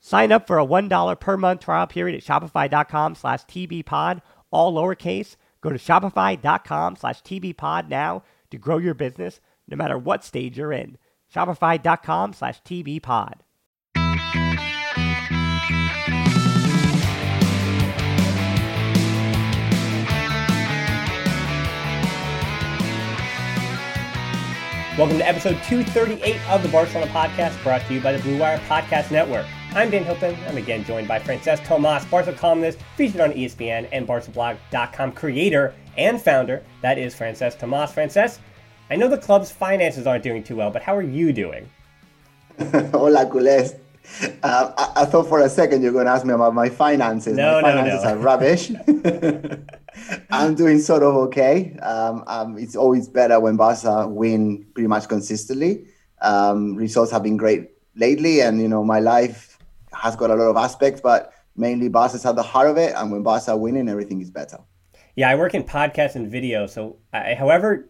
Sign up for a $1 per month trial period at shopify.com slash tbpod, all lowercase. Go to shopify.com slash tbpod now to grow your business no matter what stage you're in. Shopify.com slash tbpod. Welcome to episode 238 of the Barcelona Podcast, brought to you by the Blue Wire Podcast Network. I'm Dan Hilton. I'm again joined by Francesc Tomas, Barca columnist, featured on ESPN and BarcaBlog.com creator and founder. That is Francesc Tomas. Francesc, I know the club's finances aren't doing too well, but how are you doing? Hola, culés. Uh, I, I, thought for a second you were going to ask me about my finances. No, my finances no, no. are rubbish. I'm doing sort of okay. Um, um, it's always better when Barca win pretty much consistently. Um, results have been great lately, and you know my life has got a lot of aspects, but mainly Barca's at the heart of it. And when Barca are winning, everything is better. Yeah, I work in podcasts and video, so I, however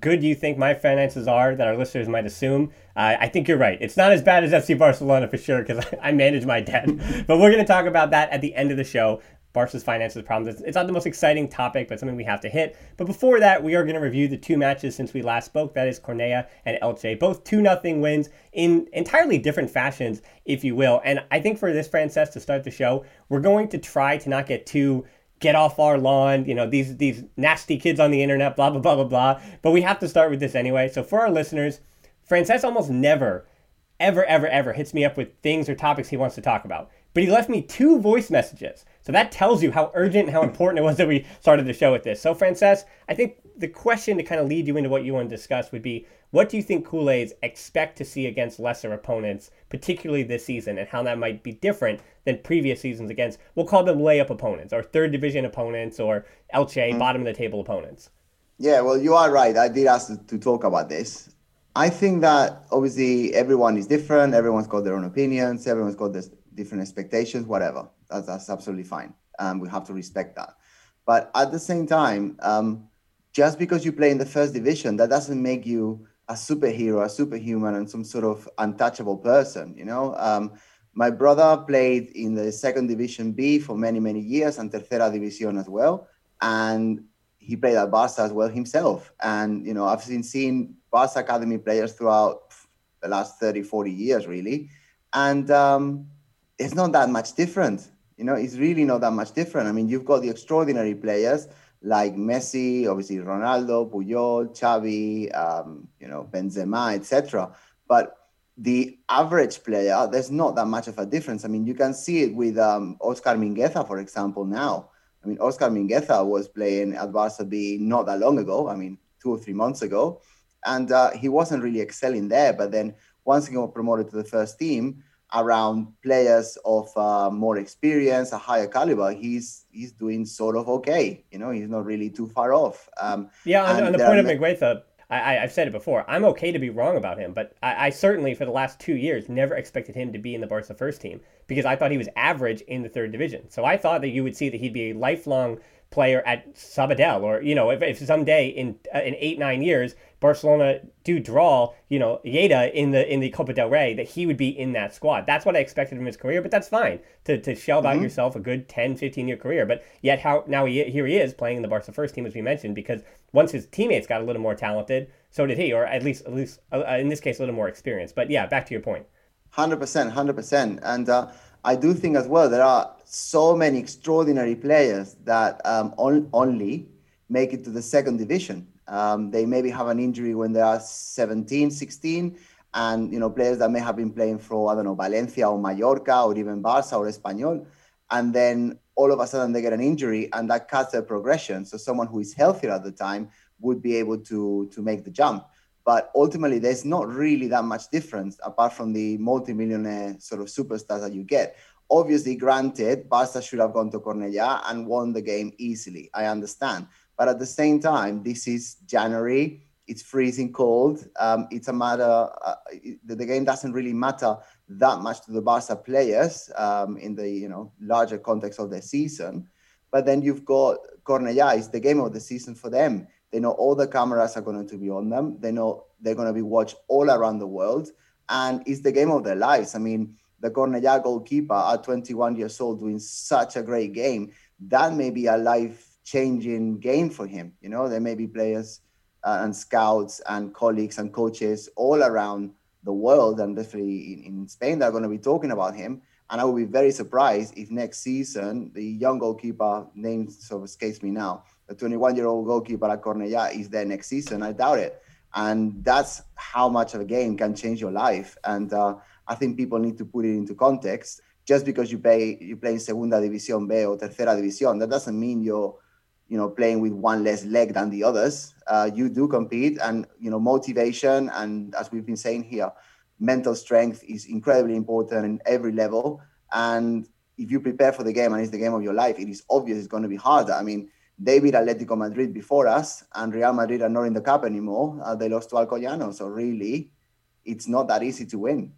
good you think my finances are that our listeners might assume, uh, I think you're right. It's not as bad as FC Barcelona for sure because I manage my debt. but we're going to talk about that at the end of the show. Barca's finances problems. It's not the most exciting topic, but something we have to hit. But before that, we are going to review the two matches since we last spoke. That is Cornellà and Elche, both 2 nothing wins in entirely different fashions, if you will. And I think for this, Frances, to start the show, we're going to try to not get too get off our lawn, you know, these these nasty kids on the internet, blah blah blah blah blah. But we have to start with this anyway. So for our listeners, Frances almost never, ever, ever, ever hits me up with things or topics he wants to talk about. But he left me two voice messages. So that tells you how urgent and how important it was that we started the show with this. So, Francesc, I think the question to kind of lead you into what you want to discuss would be what do you think Culés expect to see against lesser opponents, particularly this season, and how that might be different than previous seasons against, we'll call them layup opponents, or third division opponents, or Elche, mm-hmm. bottom of the table opponents? Yeah, well, you are right. I did ask to talk about this. I think that obviously everyone is different. Everyone's got their own opinions. Everyone's got this different expectations, whatever. That's, that's absolutely fine. Um, we have to respect that. But at the same time, um, just because you play in the first division, that doesn't make you a superhero, a superhuman, and some sort of untouchable person. You know, um, my brother played in the second division B for many, many years and Tercera División as well. And he played at Barca as well himself. And, you know, I've seen, seen Barca Academy players throughout the last 30, 40 years, really. And um, it's not that much different. You know, it's really not that much different. I mean, you've got the extraordinary players like Messi, obviously Ronaldo, Puyol, Xavi, um, you know, Benzema, etc. But the average player, there's not that much of a difference. I mean, you can see it with um, Oscar Mingueza, for example, now. I mean, Oscar Mingueza was playing at Barca B not that long ago. I mean, two or three months ago, and uh, he wasn't really excelling there. But then once he got promoted to the first team, around players of uh, more experience, a higher caliber, he's he's doing sort of okay. You know, he's not really too far off. Um, yeah, on, on the point of Mingueza, I, have said it before. I'm okay to be wrong about him, but I, I, certainly, for the last two years, never expected him to be in the Barca first team because I thought he was average in the third division. So I thought that you would see that he'd be a lifelong player at Sabadell, or you know, if, if someday in uh, in eight nine years Barcelona do draw, you know, Lleida in the in the Copa del Rey, that he would be in that squad. That's what I expected from his career, but that's fine to, to shell out mm-hmm. yourself a good 10, 15 year career. But yet, how now he, here he is playing in the Barca first team, as we mentioned, because once his teammates got a little more talented, so did he, or at least at least uh, in this case, a little more experience. But yeah, back to your point. Hundred percent, hundred percent, and. Uh, I do think as well there are so many extraordinary players that um, on, only make it to the second division. Um, they maybe have an injury when they are 17, 16, and you know players that may have been playing for I don't know Valencia or Mallorca or even Barca or Espanyol, and then all of a sudden they get an injury and that cuts their progression. So someone who is healthier at the time would be able to to make the jump. But ultimately, there's not really that much difference apart from the multi-millionaire sort of superstars that you get. Obviously, granted, Barca should have gone to Cornellà and won the game easily. I understand. But at the same time, this is January. It's freezing cold. Um, it's a matter, uh, the, game doesn't really matter that much to the Barca players um, in the you know larger context of the season. But then you've got Cornellà, it's the game of the season for them. They know all the cameras are going to be on them. They know they're going to be watched all around the world. And it's the game of their lives. I mean, the Cornellà goalkeeper at 21 years old doing such a great game, that may be a life changing game for him. You know, there may be players uh, and scouts and colleagues and coaches all around the world and definitely in, in Spain that are going to be talking about him. And I would be very surprised if next season the young goalkeeper, name sort of escapes me now, the 21 year old goalkeeper at Cornellà is there next season. I doubt it. And that's how much of a game can change your life. And uh, I think people need to put it into context. Just because you play you play in Segunda División B or Tercera División, that doesn't mean you're you know playing with one less leg than the others. Uh, you do compete, and you know motivation and as we've been saying here, mental strength is incredibly important in every level. And if you prepare for the game and it's the game of your life, it is obvious it's going to be harder. I mean, David Atletico Madrid before us, and Real Madrid are not in the cup anymore. Uh, they lost to Alcoyano, so really, it's not that easy to win.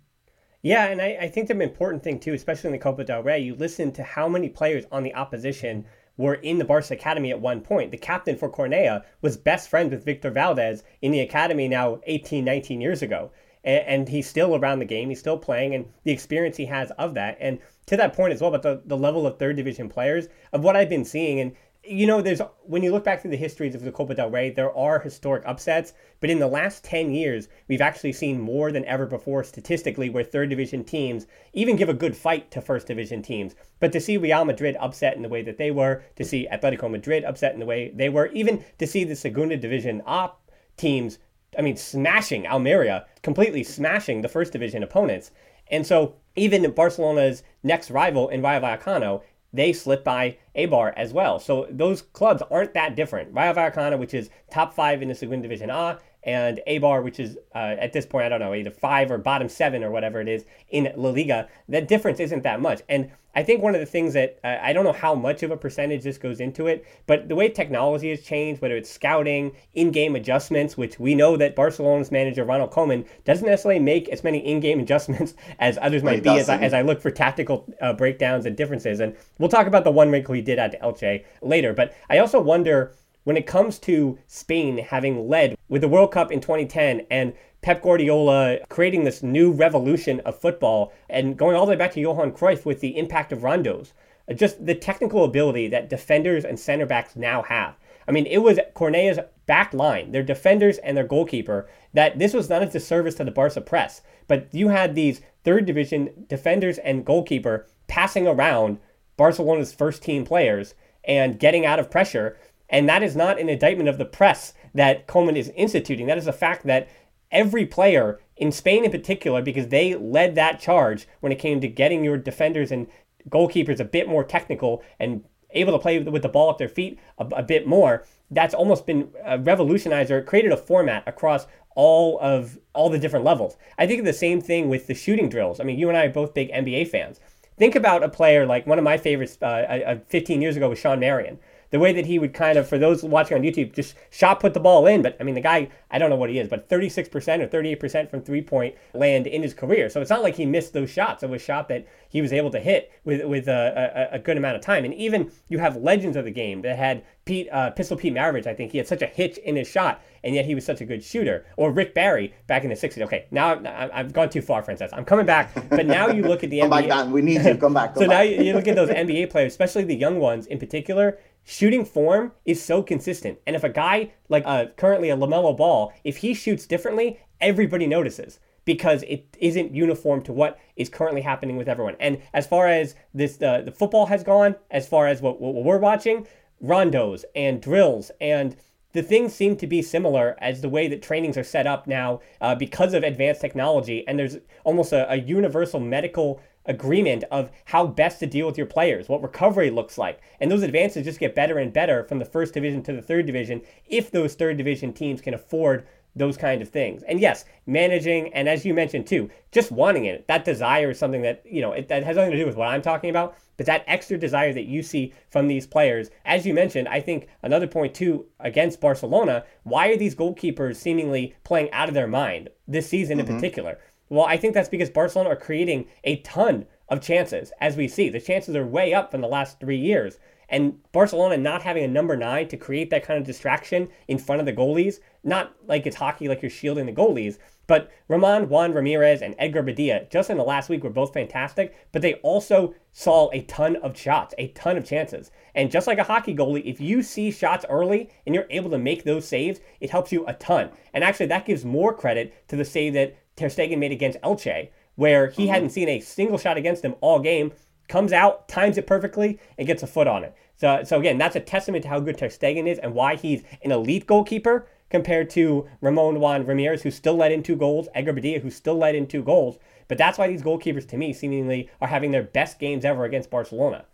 Yeah, and I, I think the important thing too, especially in the Copa del Rey, you listen to how many players on the opposition were in the Barca academy at one point. The captain for Cornellà was best friends with Victor Valdés in the academy now 18, 19 years ago. And, and, he's still around the game, he's still playing, and the experience he has of that. And to that point as well, about the, the level of third division players, of what I've been seeing, and you know, there's when you look back through the histories of the Copa del Rey, there are historic upsets, but in the last 10 years, we've actually seen more than ever before statistically where third division teams even give a good fight to first division teams. But to see Real Madrid upset in the way that they were, to see Atletico Madrid upset in the way they were, even to see the Segunda Division op teams, I mean, smashing Almeria, completely smashing the first division opponents. And so even Barcelona's next rival in Rayo Vallecano they slip by Eibar as well. So those clubs aren't that different. Rayo Vallecano, which is top five in the Segunda Division A, and Eibar, which is uh, at this point, I don't know, either five or bottom seven or whatever it is in La Liga, that difference isn't that much. And I think one of the things that uh, I don't know how much of a percentage this goes into it, but the way technology has changed, whether it's scouting, in game adjustments, which we know that Barcelona's manager, Ronald Koeman, doesn't necessarily make as many in game adjustments as others might be as I, as I, look for tactical uh, breakdowns and differences. And we'll talk about the one wrinkle he did at Elche later. But I also wonder when it comes to Spain having led with the World Cup in 2010 and Pep Guardiola creating this new revolution of football and going all the way back to Johan Cruyff with the impact of rondos, uh, just the technical ability that defenders and center backs now have. I mean, it was Cornella's back line, their defenders and their goalkeeper, that this was not a disservice to the Barca press, but you had these third division defenders and goalkeeper passing around Barcelona's first team players and getting out of pressure and that is not an indictment of the press that Koeman is instituting. That is a fact that every player in Spain in particular, because they led that charge when it came to getting your defenders and goalkeepers a bit more technical and able to play with the ball at their feet a, a bit more, that's almost been uh, revolutionized or created a format across all of all the different levels. I think the same thing with the shooting drills. I mean, you and I are both big NBA fans. Think about a player like one of my favorites uh, uh, 15 years ago was Shawn Marion the way that he would kind of, for those watching on YouTube, just shot put the ball in. But I mean, the guy, I don't know what he is, but 36% or 38% from three point land in his career. So it's not like he missed those shots. It was shot that he was able to hit with with a, a, a good amount of time. And even you have legends of the game that had Pete uh, Pistol Pete Maravich. I think he had such a hitch in his shot, and yet he was such a good shooter. Or Rick Barry back in the 60s. Okay, now i have gone too far, Frances. I'm coming back. But now you look at the come NBA. Back, Dan. We need you. Come back. Come so back. now you, you look at those NBA players, especially the young ones in particular shooting form is so consistent. And if a guy like uh, currently a LaMelo Ball, if he shoots differently, everybody notices because it isn't uniform to what is currently happening with everyone. And as far as this uh, the football has gone, as far as what, what we're watching, rondos and drills and the things seem to be similar as the way that trainings are set up now uh, because of advanced technology and there's almost a, a universal medical agreement of how best to deal with your players, what recovery looks like. And those advances just get better and better from the first division to the third division if those third division teams can afford those kind of things. And yes, managing and as you mentioned too, just wanting it, that desire is something that, you know, it, that has nothing to do with what I'm talking about, but that extra desire that you see from these players, as you mentioned, I think another point too against Barcelona, why are these goalkeepers seemingly playing out of their mind this season mm-hmm. in particular? Well, I think that's because Barcelona are creating a ton of chances, as we see. The chances are way up from the last three years. And Barcelona not having a number nine to create that kind of distraction in front of the goalies, not like it's hockey like you're shielding the goalies, but Ramon Juan Ramirez and Edgar Badia, just in the last week, were both fantastic, but they also saw a ton of shots, a ton of chances. And just like a hockey goalie, if you see shots early and you're able to make those saves, it helps you a ton. And actually, that gives more credit to the save that Ter Stegen made against Elche, where he mm-hmm. hadn't seen a single shot against him all game, comes out, times it perfectly, and gets a foot on it. So, so again, that's a testament to how good Ter Stegen is and why he's an elite goalkeeper compared to Ramon Juan Ramirez, who still let in two goals, Edgar Badia, who still let in two goals. But that's why these goalkeepers, to me, seemingly are having their best games ever against Barcelona.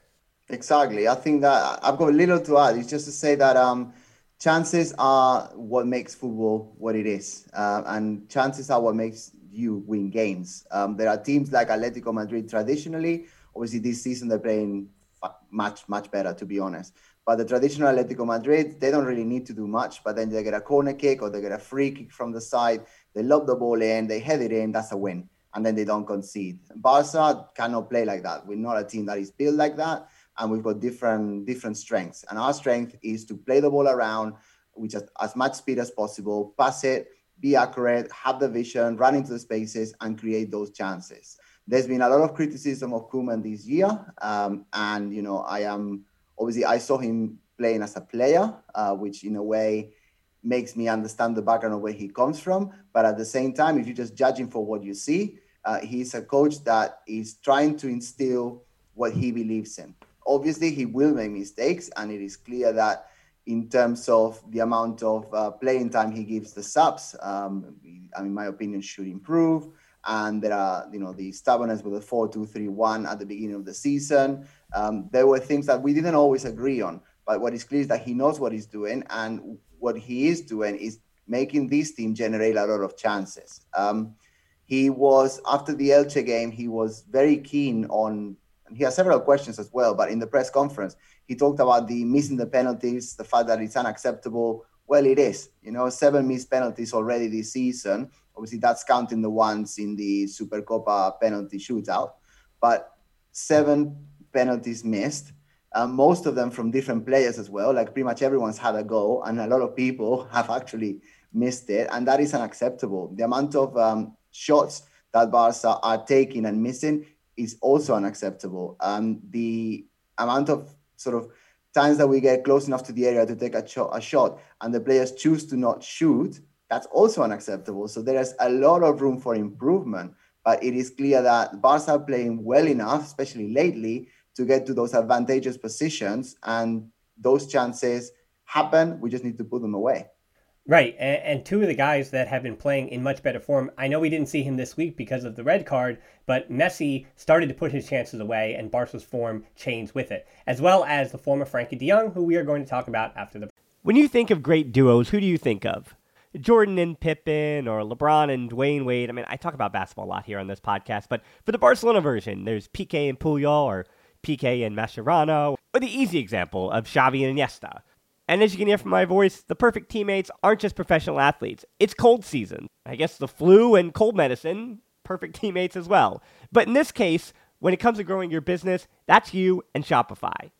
Exactly. I think that I've got a little to add. It's just to say that um, chances are what makes football what it is, uh, and chances are what makes you win games. Um, there are teams like Atletico Madrid traditionally. Obviously, this season they're playing much much better, to be honest. But the traditional Atletico Madrid, they don't really need to do much. But then they get a corner kick or they get a free kick from the side. They lob the ball in, they head it in. That's a win, and then they don't concede. Barca cannot play like that. We're not a team that is built like that and we've got different different strengths. And our strength is to play the ball around with just as much speed as possible, pass it, be accurate, have the vision, run into the spaces, and create those chances. There's been a lot of criticism of Koeman this year, um, and you know I am obviously I saw him playing as a player, uh, which in a way makes me understand the background of where he comes from. But at the same time, if you're just judge him for what you see, uh, he's a coach that is trying to instill what he believes in obviously he will make mistakes, and it is clear that in terms of the amount of uh, playing time he gives the subs, um, I mean, my opinion should improve. And there are, you know, the stubbornness with the 4 2 3 1 at the beginning of the season. Um, there were things that we didn't always agree on. But what is clear is that he knows what he's doing. And what he is doing is making this team generate a lot of chances. Um, he was, after the Elche game, he was very keen on he has several questions as well. But in the press conference, he talked about the missing the penalties, the fact that it's unacceptable. Well, it is. You know, seven missed penalties already this season. Obviously, that's counting the ones in the Supercopa penalty shootout. But seven penalties missed. Uh, most of them from different players as well. Like pretty much everyone's had a go, and a lot of people have actually missed it, and that is unacceptable. The amount of um, shots that Barca are taking and missing is also unacceptable. Um, the amount of sort of times that we get close enough to the area to take a, cho- a shot and the players choose to not shoot, that's also unacceptable. So there is a lot of room for improvement. But it is clear that Barca are playing well enough, especially lately, to get to those advantageous positions. And those chances happen. We just need to put them away. Right, and, and, two of the guys that have been playing in much better form. I know we didn't see him this week because of the red card, but Messi started to put his chances away, and Barca's form changed with it, as well as the form of Frenkie De Jong, who we are going to talk about after the. When you think of great duos, who do you think of? Jordan and Pippen, or LeBron and Dwyane Wade. I mean, I talk about basketball a lot here on this podcast, but for the Barcelona version, there's Piqué and Puyol, or Piqué and Mascherano, or the easy example of Xavi and Iniesta. And as you can hear from my voice, the perfect teammates aren't just professional athletes. It's cold season. I guess the flu and cold medicine, perfect teammates as well. But in this case, when it comes to growing your business, that's you and Shopify.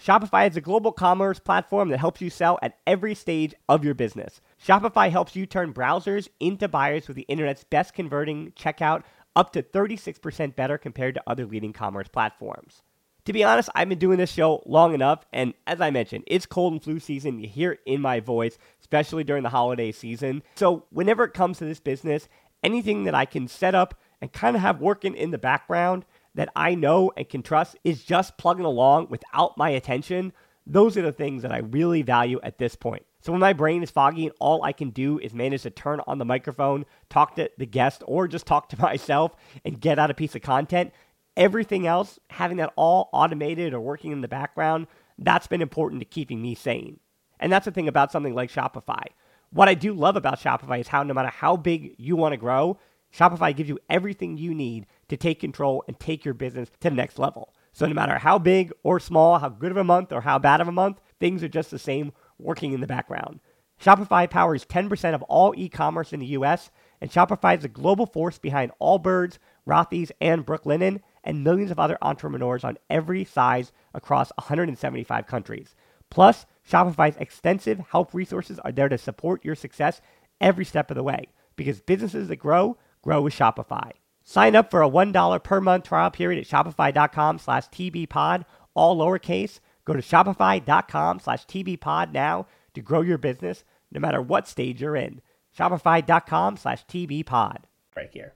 Shopify is a global commerce platform that helps you sell at every stage of your business. Shopify helps you turn browsers into buyers with the internet's best converting checkout up to 36% better compared to other leading commerce platforms to be honest, I've been doing this show long enough, and as I mentioned, it's cold and flu season. You hear it in my voice, especially during the holiday season. So, whenever it comes to this business, anything that I can set up and kind of have working in the background that I know and can trust is just plugging along without my attention. Those are the things that I really value at this point. So when my brain is foggy and all I can do is manage to turn on the microphone, talk to the guest, or just talk to myself and get out a piece of content, Everything else, having that all automated or working in the background, that's been important to keeping me sane. And that's the thing about something like Shopify. What I do love about Shopify is how no matter how big you want to grow, Shopify gives you everything you need to take control and take your business to the next level. So no matter how big or small, how good of a month or how bad of a month, things are just the same working in the background. Shopify powers 10% of all e-commerce in the US, and Shopify is the global force behind Allbirds, Rothy's, and Brooklinen, and millions of other entrepreneurs on every size across 175 countries. Plus, Shopify's extensive help resources are there to support your success every step of the way because businesses that grow grow with Shopify. Sign up for a $1 per month trial period at shopify.com slash tbpod, all lowercase. Go to shopify.com slash tbpod now to grow your business no matter what stage you're in. Shopify.com slash tbpod. Right here.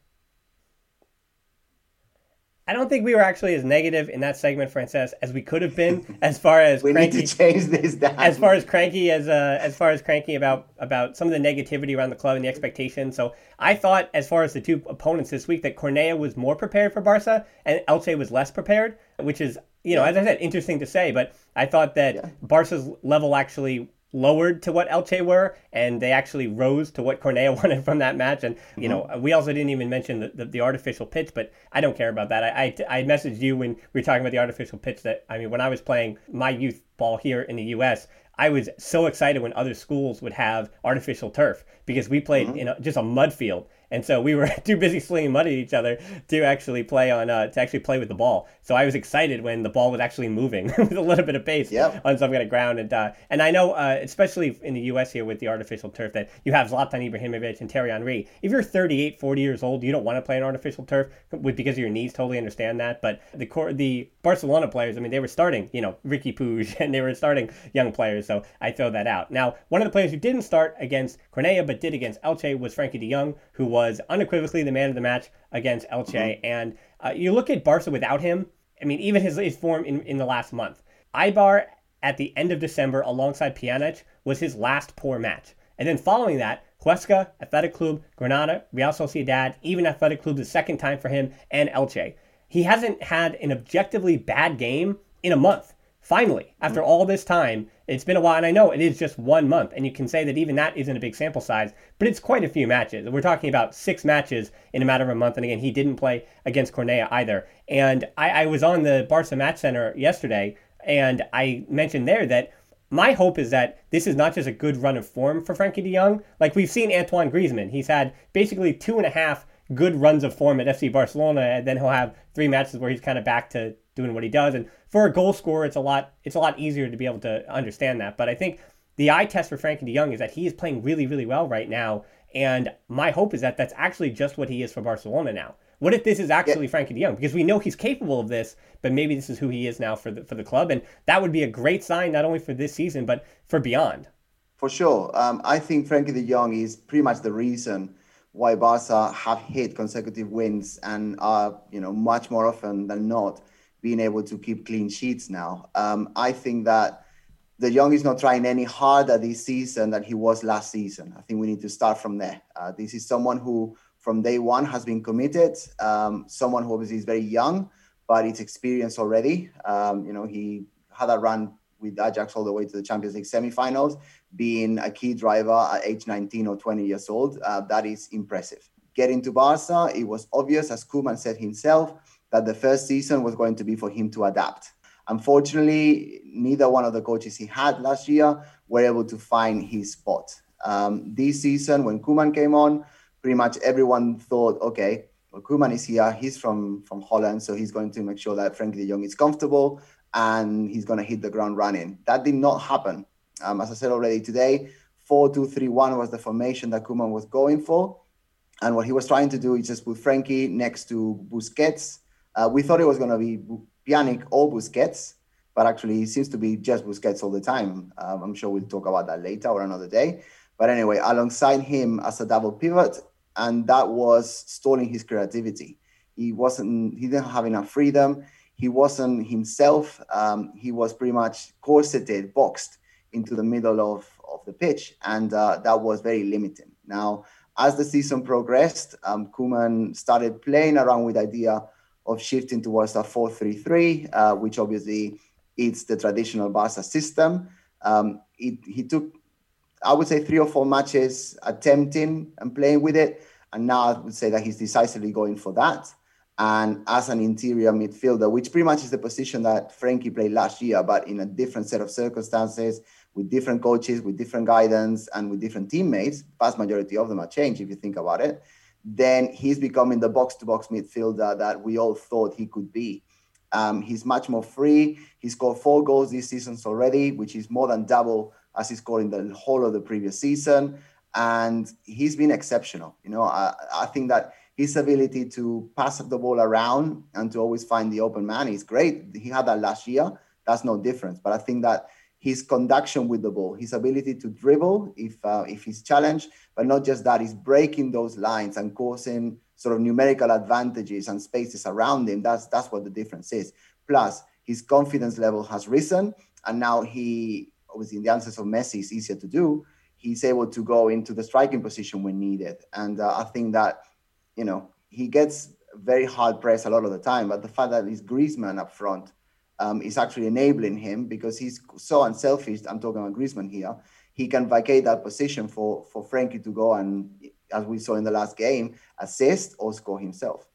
I don't think we were actually as negative in that segment, Frances, as we could have been. As far as we cranky, need to change this. Down. As far as cranky as uh, as far as cranky about about some of the negativity around the club and the expectation. So I thought, as far as the two opponents this week, that Cornellà was more prepared for Barca and Elche was less prepared, which is you know, as I said, interesting to say. But I thought that yeah. Barca's level actually lowered to what Elche were, and they actually rose to what Cornellà wanted from that match. And you mm-hmm. know, we also didn't even mention the, the, the, artificial pitch, but I don't care about that. I, I, I messaged you when we were talking about the artificial pitch that I mean, when I was playing my youth ball here in the U.S., I was so excited when other schools would have artificial turf because we played mm-hmm. in a, just a mud field and so we were too busy slinging mud at each other to actually play on uh, to actually play with the ball. So I was excited when the ball was actually moving with a little bit of pace yep. on some kind of ground. And uh, and I know, uh, especially in the U.S. here with the artificial turf, that you have Zlatan Ibrahimovic and Thierry Henry. If you're 38, 40 years old, you don't want to play an artificial turf because of your knees. Totally understand that. But the core, the Barcelona players, I mean, they were starting, you know, Riqui Puig, and they were starting young players. So I throw that out. Now, one of the players who didn't start against Cornellà but did against Elche was Frenkie De Jong, who was unequivocally the man of the match against Elche. Mm-hmm. And uh, you look at Barca without him. I mean, even his, his form in, in the last month. Eibar at the end of December alongside Pjanic was his last poor match. And then following that, Huesca, Athletic Club, Granada, Real Sociedad, even Athletic Club the second time for him, and Elche. He hasn't had an objectively bad game in a month. Finally, after mm. all this time, it's been a while, and I know it is just one month, and you can say that even that isn't a big sample size, but it's quite a few matches. We're talking about six matches in a matter of a month, and again, he didn't play against Cornellà either. And I, I was on the Barca Match Center yesterday, and I mentioned there that my hope is that this is not just a good run of form for Frenkie de Jong. Like we've seen Antoine Griezmann, he's had basically two and a half good runs of form at FC Barcelona, and then he'll have three matches where he's kind of back to doing what he does. And for a goal scorer, it's a lot it's a lot easier to be able to understand that. But I think the eye test for Frenkie De Jong is that he is playing really, really well right now. And my hope is that that's actually just what he is for Barcelona now. What if this is actually yeah. Frenkie De Jong? Because we know he's capable of this, but maybe this is who he is now for the for the club, and that would be a great sign not only for this season but for beyond. For sure, um, I think Frenkie De Jong is pretty much the reason why Barca have hit consecutive wins and are you know much more often than not being able to keep clean sheets now. Um, I think that De Jong is not trying any harder this season than he was last season. I think we need to start from there. Uh, this is someone who, from day one, has been committed. Um, someone who obviously is very young, but it's experienced already. Um, you know, he had a run with Ajax all the way to the Champions League semifinals, being a key driver at age 19 or 20 years old. Uh, that is impressive. Getting to Barca, it was obvious, as Koeman said himself, that the first season was going to be for him to adapt. Unfortunately, neither one of the coaches he had last year were able to find his spot. Um, this season, when Koeman came on, pretty much everyone thought, okay, well, Koeman is here. He's from from Holland, so he's going to make sure that Frenkie De Jong is comfortable and he's going to hit the ground running. That did not happen. Um, as I said already today, 4-2-3-1 was the formation that Koeman was going for. And what he was trying to do is just put Frenkie next to Busquets. Uh, we thought it was going to be Pjanic or Busquets, but actually it seems to be just Busquets all the time. Um, I'm sure we'll talk about that later or another day. But anyway, alongside him as a double pivot, and that was stalling his creativity. He wasn't. He didn't have enough freedom. He wasn't himself. Um, he was pretty much corseted, boxed into the middle of, of the pitch, and uh, that was very limiting. Now, as the season progressed, um, Koeman started playing around with the idea of shifting towards a 4-3-3, uh, which obviously it's the traditional Barca system. Um, it, he took I would say three or four matches attempting and playing with it. And now I would say that he's decisively going for that. And as an interior midfielder, which pretty much is the position that Frenkie played last year, but in a different set of circumstances, with different coaches, with different guidance, and with different teammates, vast majority of them are changed if you think about it, then he's becoming the box to box midfielder that we all thought he could be. Um, he's much more free. He scored four goals this season already, which is more than double as he scored in the whole of the previous season. And he's been exceptional. You know, I, I think that his ability to pass the ball around and to always find the open man is great. He had that last year. That's no difference. But I think that his conduction with the ball, his ability to dribble if uh, if he's challenged, but not just that, he's breaking those lines and causing sort of numerical advantages and spaces around him. That's that's what the difference is. Plus, his confidence level has risen, and now he obviously in the absence of Messi, it's easier to do. He's able to go into the striking position when needed, and uh, I think that you know he gets very hard pressed a lot of the time. But the fact that he's Griezmann up front um, is actually enabling him because he's so unselfish. I'm talking about Griezmann here. He can vacate that position for for Frenkie to go and, as we saw in the last game, assist or score himself.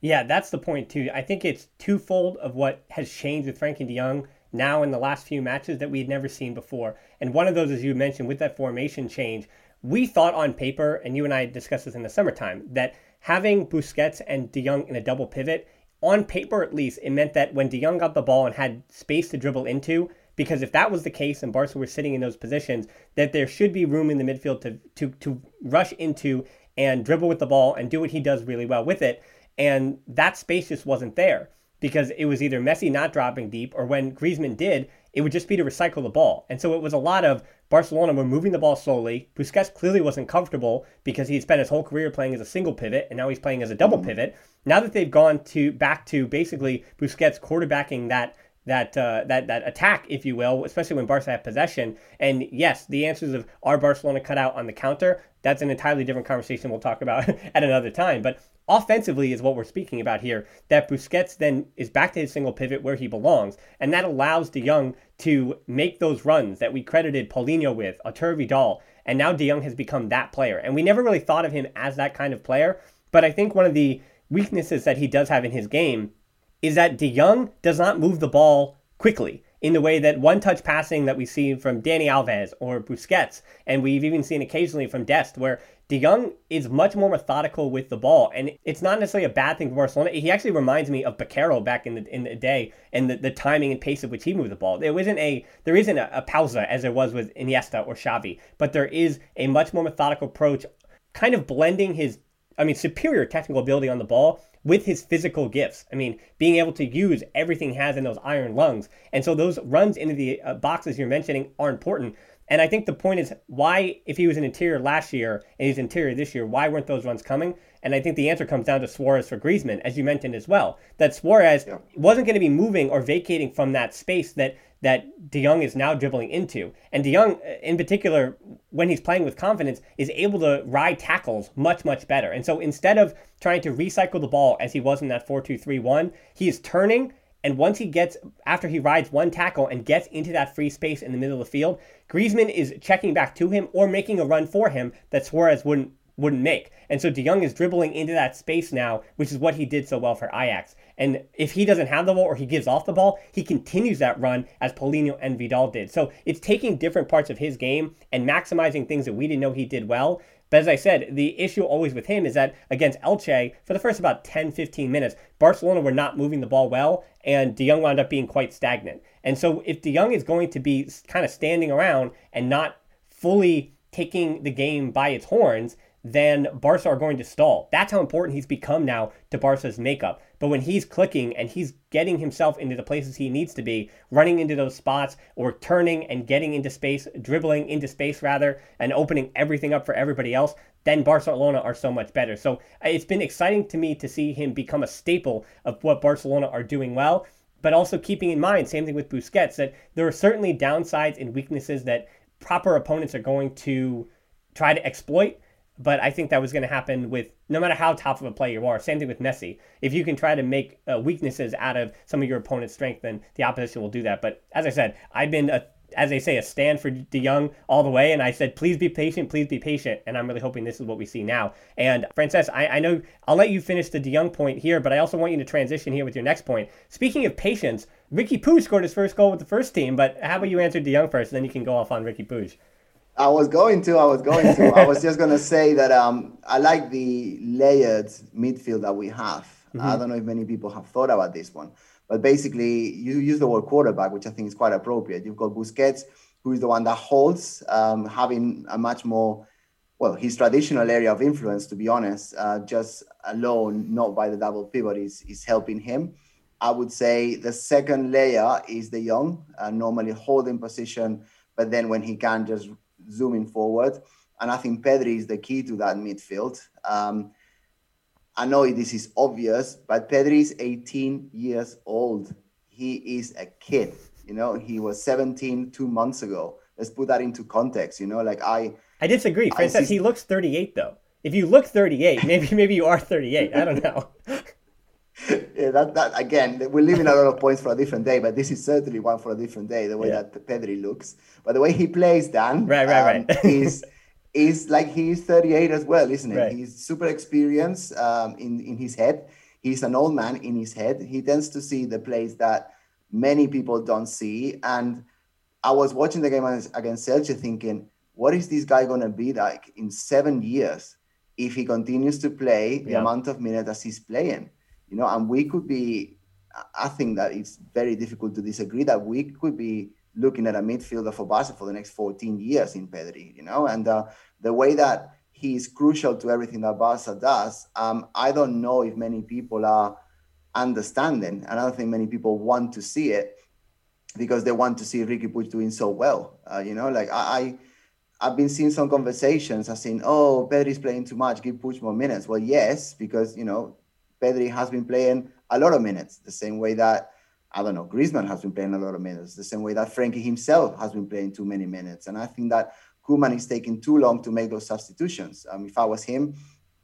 Yeah, that's the point too. I think it's twofold of what has changed with Frenkie De Jong now in the last few matches that we had never seen before. And one of those, as you mentioned, with that formation change, we thought on paper, and you and I discussed this in the summertime, that having Busquets and De Jong in a double pivot, on paper at least, it meant that when De Jong got the ball and had space to dribble into, because if that was the case and Barca were sitting in those positions, that there should be room in the midfield to to to rush into and dribble with the ball and do what he does really well with it. And that space just wasn't there because it was either Messi not dropping deep or when Griezmann did, it would just be to recycle the ball. And so it was a lot of Barcelona were moving the ball slowly. Busquets clearly wasn't comfortable because he spent his whole career playing as a single pivot and now he's playing as a double mm-hmm. pivot. Now that they've gone to back to basically Busquets quarterbacking that that uh, that that attack, if you will, especially when Barca have possession. And yes, the answers of are Barcelona cut out on the counter? That's an entirely different conversation we'll talk about at another time. But offensively is what we're speaking about here. That Busquets then is back to his single pivot where he belongs, and that allows De Jong to make those runs that we credited Paulinho with, Arturo Vidal, and now De Jong has become that player. And we never really thought of him as that kind of player, but I think one of the weaknesses that he does have in his game is that De Jong does not move the ball quickly in the way that one touch passing that we see from Dani Alves or Busquets, and we've even seen occasionally from Dest, where De Jong is much more methodical with the ball, and it's not necessarily a bad thing for Barcelona. He actually reminds me of Bakero back in the in the day, and the, the timing and pace at which he moved the ball. There isn't a there isn't a, a pausa as there was with Iniesta or Xavi, but there is a much more methodical approach, kind of blending his I mean, superior technical ability on the ball with his physical gifts. I mean, being able to use everything he has in those iron lungs. And so those runs into the uh, boxes you're mentioning are important. And I think the point is why, if he was an interior last year and he's interior this year, why weren't those runs coming? And I think the answer comes down to Suarez for Griezmann, as you mentioned as well. That Suarez yeah. wasn't going to be moving or vacating from that space that that De Jong is now dribbling into. And De Jong, uh, in particular, when he's playing with confidence, is able to ride tackles much, much better. And so instead of trying to recycle the ball as he was in that 4 2 3 1, he is turning. And once he gets, after he rides one tackle and gets into that free space in the middle of the field, Griezmann is checking back to him or making a run for him that Suarez wouldn't wouldn't make. And so De Jong is dribbling into that space now, which is what he did so well for Ajax. And if he doesn't have the ball or he gives off the ball, he continues that run as Paulinho and Vidal did. So it's taking different parts of his game and maximizing things that we didn't know he did well. But as I said, the issue always with him is that against Elche, for the first about 10, 15 minutes, Barcelona were not moving the ball well, and De Jong wound up being quite stagnant. And so if De Jong is going to be kind of standing around and not fully taking the game by its horns, then Barca are going to stall. That's how important he's become now to Barca's makeup. But when he's clicking and he's getting himself into the places he needs to be, running into those spots or turning and getting into space, dribbling into space rather, and opening everything up for everybody else, then Barcelona are so much better. So uh, it's been exciting to me to see him become a staple of what Barcelona are doing well. But also keeping in mind, same thing with Busquets, that there are certainly downsides and weaknesses that proper opponents are going to try to exploit but I think that was going to happen with no matter how tough of a player you are. Same thing with Messi. If you can try to make uh, weaknesses out of some of your opponent's strength, then the opposition will do that. But as I said, I've been a as they say, a stand for De Jong all the way. And I said, please be patient, please be patient. And I'm really hoping this is what we see now. And Frances, I, I know I'll let you finish the De Jong point here, but I also want you to transition here with your next point. Speaking of patience, Riqui Puig scored his first goal with the first team, but how about you answer De Jong first, and then you can go off on Riqui Puig. I was going to. I was going to. I was just going to say that um, I like the layered midfield that we have. Mm-hmm. I don't know if many people have thought about this one, but basically, you use the word quarterback, which I think is quite appropriate. You've got Busquets, who is the one that holds, um, having a much more, well, his traditional area of influence, to be honest, uh, just alone, not by the double pivot, is, is helping him. I would say the second layer is the young, uh, normally holding position, but then when he can just zooming forward. And I think Pedri is the key to that midfield. Um, I know this is obvious, but Pedri is 18 years old. He is a kid. You know, he was 17 two months ago. Let's put that into context. You know, like I. I disagree. Francis, he looks 38 though. If you look 38, maybe maybe you are 38. I don't know. yeah, that, that again, we're leaving a lot of points for a different day, but this is certainly one for a different day. The way yeah. that Pedri looks, but the way he plays, Dan, right, right, um, right, is is like he's 38 as well, isn't it? Right. He's super experienced um, in in his head. He's an old man in his head. He tends to see the plays that many people don't see. And I was watching the game against Celtic, thinking, what is this guy going to be like in seven years if he continues to play the yeah. amount of minutes as he's playing? You know, and we could be, I think that it's very difficult to disagree that we could be looking at a midfielder for Barca for the next 14 years in Pedri, you know, and uh, the way that he is crucial to everything that Barca does, um, I don't know if many people are understanding, and I don't think many people want to see it because they want to see Riqui Puig doing so well. Uh, you know, like I, I, have been seeing some conversations. I've seen, oh, Pedri's playing too much. Give Puig more minutes. Well, yes, because you know Pedri has been playing a lot of minutes, the same way that I don't know Griezmann has been playing a lot of minutes, the same way that Frenkie himself has been playing too many minutes. And I think that Koeman is taking too long to make those substitutions. Um, if I was him,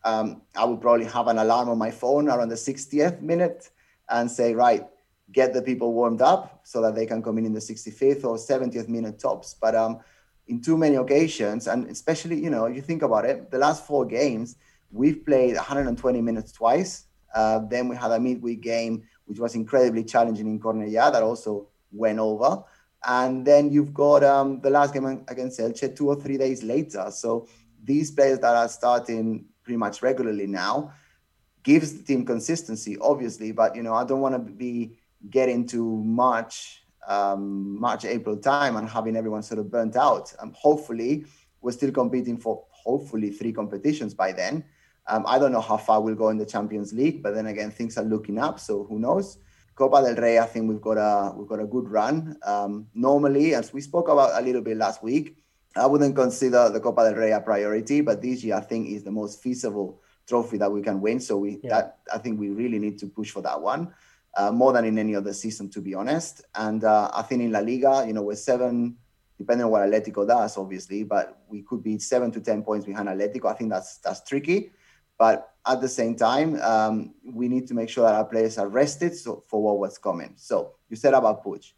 um, I would probably have an alarm on my phone around the 60th minute and say, right, get the people warmed up so that they can come in in the 65th or 70th minute tops. But um, in too many occasions, and especially, you know, you think about it, the last four games, we've played 120 minutes twice uh, then we had a midweek game, which was incredibly challenging in Cornellà that also went over. And then you've got um, the last game against Elche two or three days later. So these players that are starting pretty much regularly now gives the team consistency, obviously. But you know, I don't want to be getting to March, um, March, April time and having everyone sort of burnt out. Um, hopefully, we're still competing for hopefully three competitions by then. Um, I don't know how far we'll go in the Champions League, but then again, things are looking up, so who knows? Copa del Rey, I think we've got a we've got a good run. Um, normally, as we spoke about a little bit last week, I wouldn't consider the Copa del Rey a priority, but this year I think is the most feasible trophy that we can win. So we yeah. that I think we really need to push for that one. uh, more than in any other season, to be honest. And uh, I think in La Liga, you know, we're seven, depending on what Atletico does, obviously, but we could be seven to 10 points behind Atletico. I think that's, that's tricky. But at the same time, um, we need to make sure that our players are rested so, for was coming. So you said about Puig.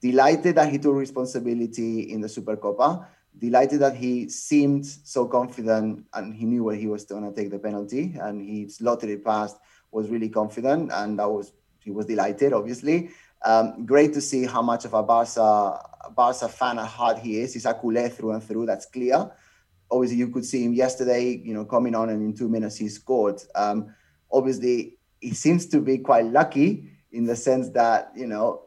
Delighted that he took responsibility in the Supercopa. Delighted that he seemed so confident and he knew where he was going to take the penalty and he slotted it past. Was really confident and that was he was delighted. Obviously, um, great to see how much of a Barca Barca fan at heart he is. He's a culé through and through. That's clear obviously you could see him yesterday, you know, coming on and in two minutes he scored. Um, obviously, he seems to be quite lucky in the sense that you know,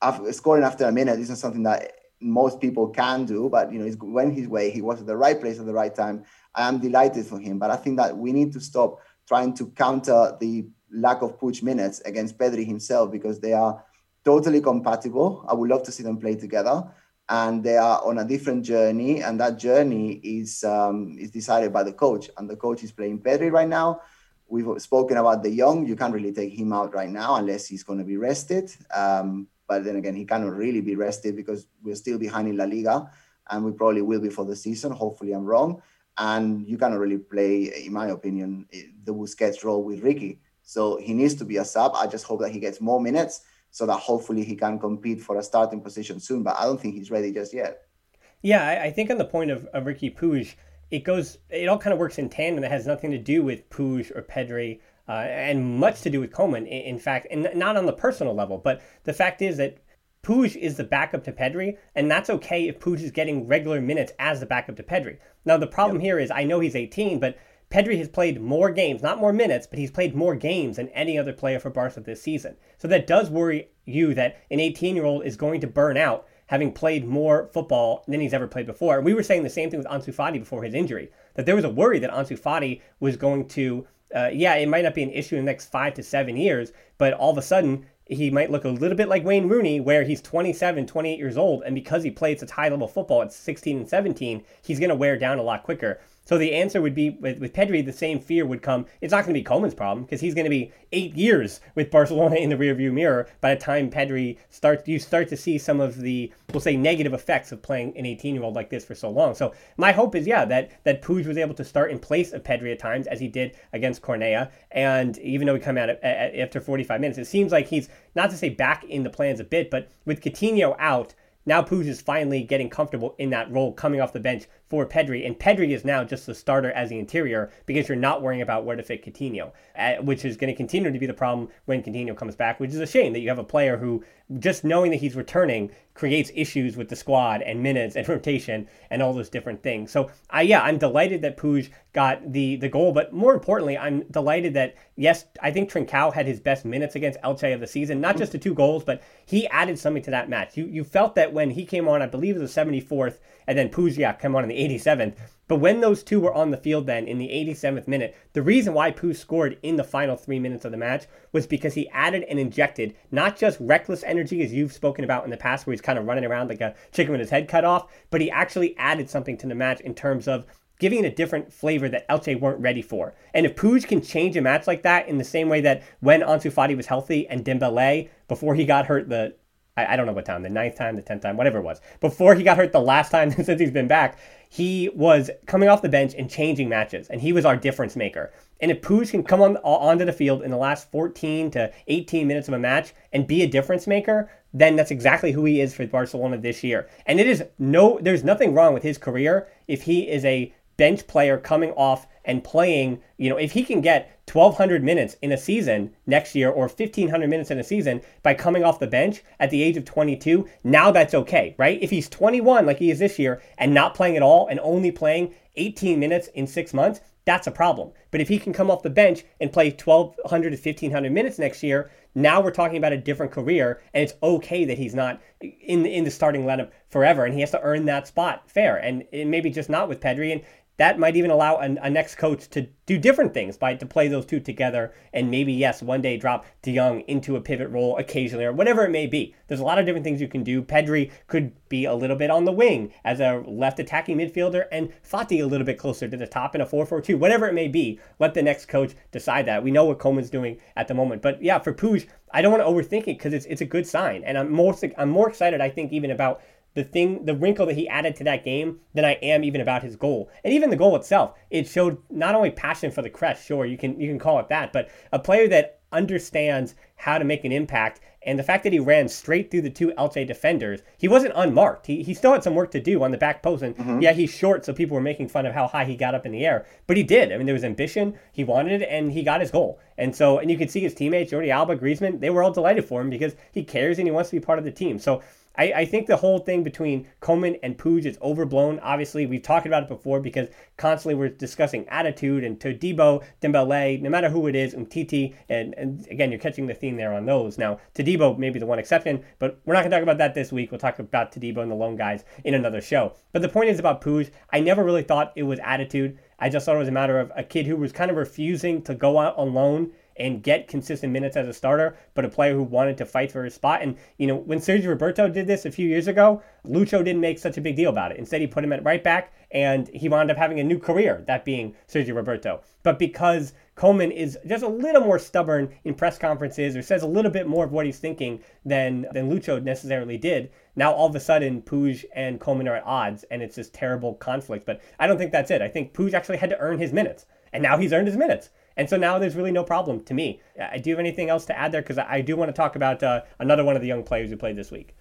after, scoring after a minute isn't something that most people can do. But you know, he's went his way. He was at the right place at the right time. I am delighted for him. But I think that we need to stop trying to counter the lack of Puig minutes against Pedri himself because they are totally compatible. I would love to see them play together and they are on a different journey and that journey is um, is decided by the coach and the coach is playing Pedri right now. We've spoken about the young you can't really take him out right now unless he's going to be rested. Um, but then again he cannot really be rested because we're still behind in La Liga and we probably will be for the season. Hopefully I'm wrong. And you cannot really play in my opinion the Busquets role with Riqui. So he needs to be a sub. I just hope that he gets more minutes so that hopefully he can compete for a starting position soon. But I don't think he's ready just yet. Yeah, I think on the point of, of Riqui Puig, it goes, it all kind of works in tandem. It has nothing to do with Puig or Pedri, uh, and much to do with Koeman. In, in fact, and not on the personal level, but the fact is that Puig is the backup to Pedri, and that's okay if Puig is getting regular minutes as the backup to Pedri. Now the problem yep. here is I know he's 18, but Pedri has played more games, not more minutes, but he's played more games than any other player for Barca this season. So that does worry you that an 18 year old is going to burn out having played more football than he's ever played before. We were saying the same thing with Ansu Fati before his injury, that there was a worry that Ansu Fati was going to, uh, yeah, it might not be an issue in the next five to seven years, but all of a sudden he might look a little bit like Wayne Rooney, where he's 27, 28 years old, and because he played such high level football at 16 and 17, he's going to wear down a lot quicker. So the answer would be with, with Pedri, the same fear would come. It's not going to be Koeman's problem because he's going to be eight years with Barcelona in the rearview mirror by the time Pedri starts. You start to see some of the, we'll say, negative effects of playing an 18 year old like this for so long. So my hope is, yeah, that that Puig was able to start in place of Pedri at times as he did against Cornellà, and even though he come out after 45 minutes, it seems like he's not to say back in the plans a bit, but with Coutinho out. Now Puig is finally getting comfortable in that role coming off the bench for Pedri, and Pedri is now just the starter as the interior because you're not worrying about where to fit Coutinho, uh, which is going to continue to be the problem when Coutinho comes back, which is a shame that you have a player who just knowing that he's returning creates issues with the squad and minutes and rotation and all those different things. So, I yeah, I'm delighted that Puig got the the goal, but more importantly, I'm delighted that yes, I think Trincao had his best minutes against Elche of the season, not just the two goals, but he added something to that match. You you felt that when he came on, I believe it was the 74th, and then Puig came on in the 87th. But when those two were on the field then in the 87th minute, the reason why Puig scored in the final three minutes of the match was because he added and injected not just reckless energy, as you've spoken about in the past, where he's kind of running around like a chicken with his head cut off, but he actually added something to the match in terms of giving it a different flavor that Elche weren't ready for. And if Puig can change a match like that in the same way that when Ansu Fati was healthy and Dembele, before he got hurt the I, I don't know what time, the ninth time, the tenth time, whatever it was, before he got hurt the last time since he's been back, he was coming off the bench and changing matches, and he was our difference maker. And if Puig can come on onto the field in the last 14 to 18 minutes of a match and be a difference maker, then that's exactly who he is for Barcelona this year. And it is no, there's nothing wrong with his career if he is a bench player coming off and playing, you know, if he can get 1,200 minutes in a season next year or 1,500 minutes in a season by coming off the bench at the age of 22, now that's okay, right? If he's 21 like he is this year and not playing at all and only playing 18 minutes in six months, that's a problem. But if he can come off the bench and play 1,200 to 1,500 minutes next year, now we're talking about a different career, and it's okay that he's not in in the starting lineup forever, and he has to earn that spot fair, and maybe just not with Pedri. And that might even allow a, a, next coach to do different things by to play those two together and maybe yes one day drop De Jong into a pivot role occasionally or whatever it may be. There's a lot of different things you can do. Pedri could be a little bit on the wing as a left attacking midfielder and Fati a little bit closer to the top in a 4-4-2. Whatever it may be, let the next coach decide that. We know what Koeman's doing at the moment, but yeah, for Puig, I don't want to overthink it because it's it's a good sign, and I'm more I'm more excited I think even about the thing, the wrinkle that he added to that game than I am even about his goal. And even the goal itself, it showed not only passion for the crest, sure, you can you can call it that, but a player that understands how to make an impact. And the fact that he ran straight through the two Elche defenders, he wasn't unmarked. He, he still had some work to do on the back post. And mm-hmm. yeah, he's short, so people were making fun of how high he got up in the air. But he did. I mean, there was ambition. He wanted it, and he got his goal. And so, and you could see his teammates, Jordi Alba, Griezmann, they were all delighted for him because he cares and he wants to be part of the team. So I, I think the whole thing between Koeman and Puig is overblown. Obviously, we've talked about it before because constantly we're discussing attitude and Todibo, Dembele, no matter who it is, Umtiti, and, and again, you're catching the theme there on those. Now, Todibo may be the one exception, but we're not going to talk about that this week. We'll talk about Todibo and the loan guys in another show. But the point is about Puig, I never really thought it was attitude. I just thought it was a matter of a kid who was kind of refusing to go out alone and get consistent minutes as a starter, but a player who wanted to fight for his spot. And, you know, when Sergio Roberto did this a few years ago, Lucho didn't make such a big deal about it. Instead, he put him at right back, and he wound up having a new career, that being Sergio Roberto. But because Koeman is just a little more stubborn in press conferences or says a little bit more of what he's thinking than, than Lucho necessarily did, now all of a sudden Puig and Koeman are at odds, and it's this terrible conflict. But I don't think that's it. I think Puig actually had to earn his minutes, and now he's earned his minutes. And so now there's really no problem to me. I do you have anything else to add there? Because I do want to talk about uh, another one of the young players who played this week.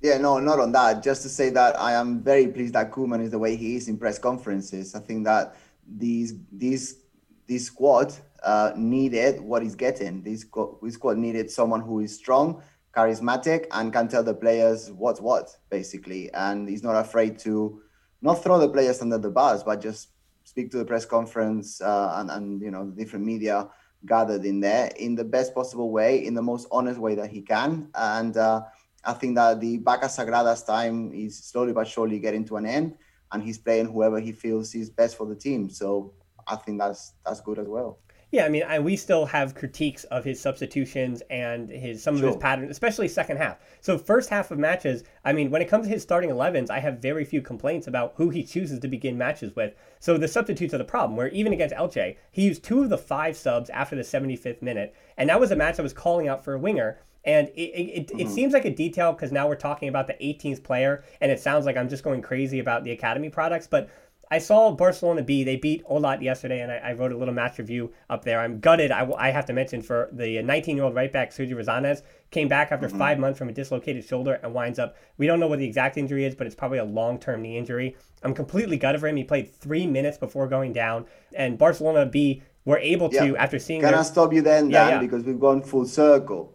Yeah, no, not on that. Just to say that I am very pleased that Koeman is the way he is in press conferences. I think that these these this squad uh, needed what he's getting. This, this squad needed someone who is strong, charismatic, and can tell the players what's what, basically. And he's not afraid to not throw the players under the bus, but just speak to the press conference uh, and, and you know the different media gathered in there in the best possible way, in the most honest way that he can. And uh, I think that the Vacas Sagradas time is slowly but surely getting to an end, and he's playing whoever he feels is best for the team. So I think that's that's good as well. Yeah, I mean, I, we still have critiques of his substitutions and his some sure. of his patterns, especially second half. So first half of matches, I mean, when it comes to his starting 11s, I have very few complaints about who he chooses to begin matches with. So the substitutes are the problem. Where even against Elche, he used two of the five subs after the 75th minute, and that was a match I was calling out for a winger. And it, it, mm-hmm. it seems like a detail because now we're talking about the 18th player, and it sounds like I'm just going crazy about the academy products. But I saw Barcelona B. They beat Olot yesterday, and I, I, wrote a little match review up there. I'm gutted. I, I have to mention for the 19 year old right back, Sergio Rosales, came back after mm-hmm. five months from a dislocated shoulder and winds up. We don't know what the exact injury is, but it's probably a long term knee injury. I'm completely gutted for him. He played three minutes before going down, and Barcelona B were able to, after seeing. Can their... I stop you then, Dan? Yeah, yeah. Because we've gone full circle.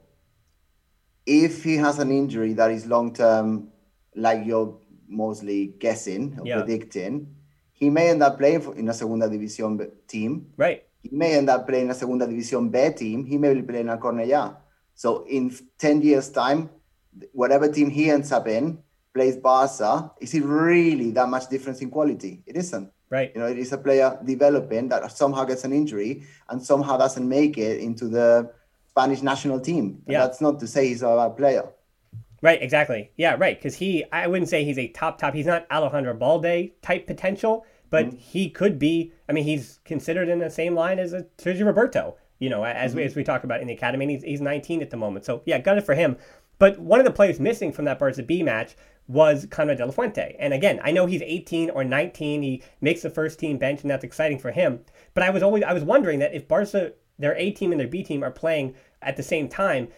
If he has an injury that is long term, like you're mostly guessing or predicting he may end up playing in a Segunda División team. Right. He may end up playing a Segunda División B team. He may be playing a Cornellà. So in 10 years' time, whatever team he ends up in, plays Barca, is it really that much difference in quality? It isn't. Right. You know, it is a player developing that somehow gets an injury and somehow doesn't make it into the Spanish national team. Yeah. That's not to say he's a bad player. Right, exactly. Yeah, right. Because he, I wouldn't say he's a top top. He's not Alejandro Balde type potential, but mm-hmm. he could be. I mean, he's considered in the same line as a Sergio Roberto. You know, as mm-hmm. we as we talk about in the academy, and he's he's 19 at the moment. So yeah, got it for him. But one of the players missing from that Barca B match was Konrad de la Fuente. And again, I know he's 18 or 19. He makes the first team bench, and that's exciting for him. But I was always I was wondering that if Barca, their A team and their B team are playing at the same time,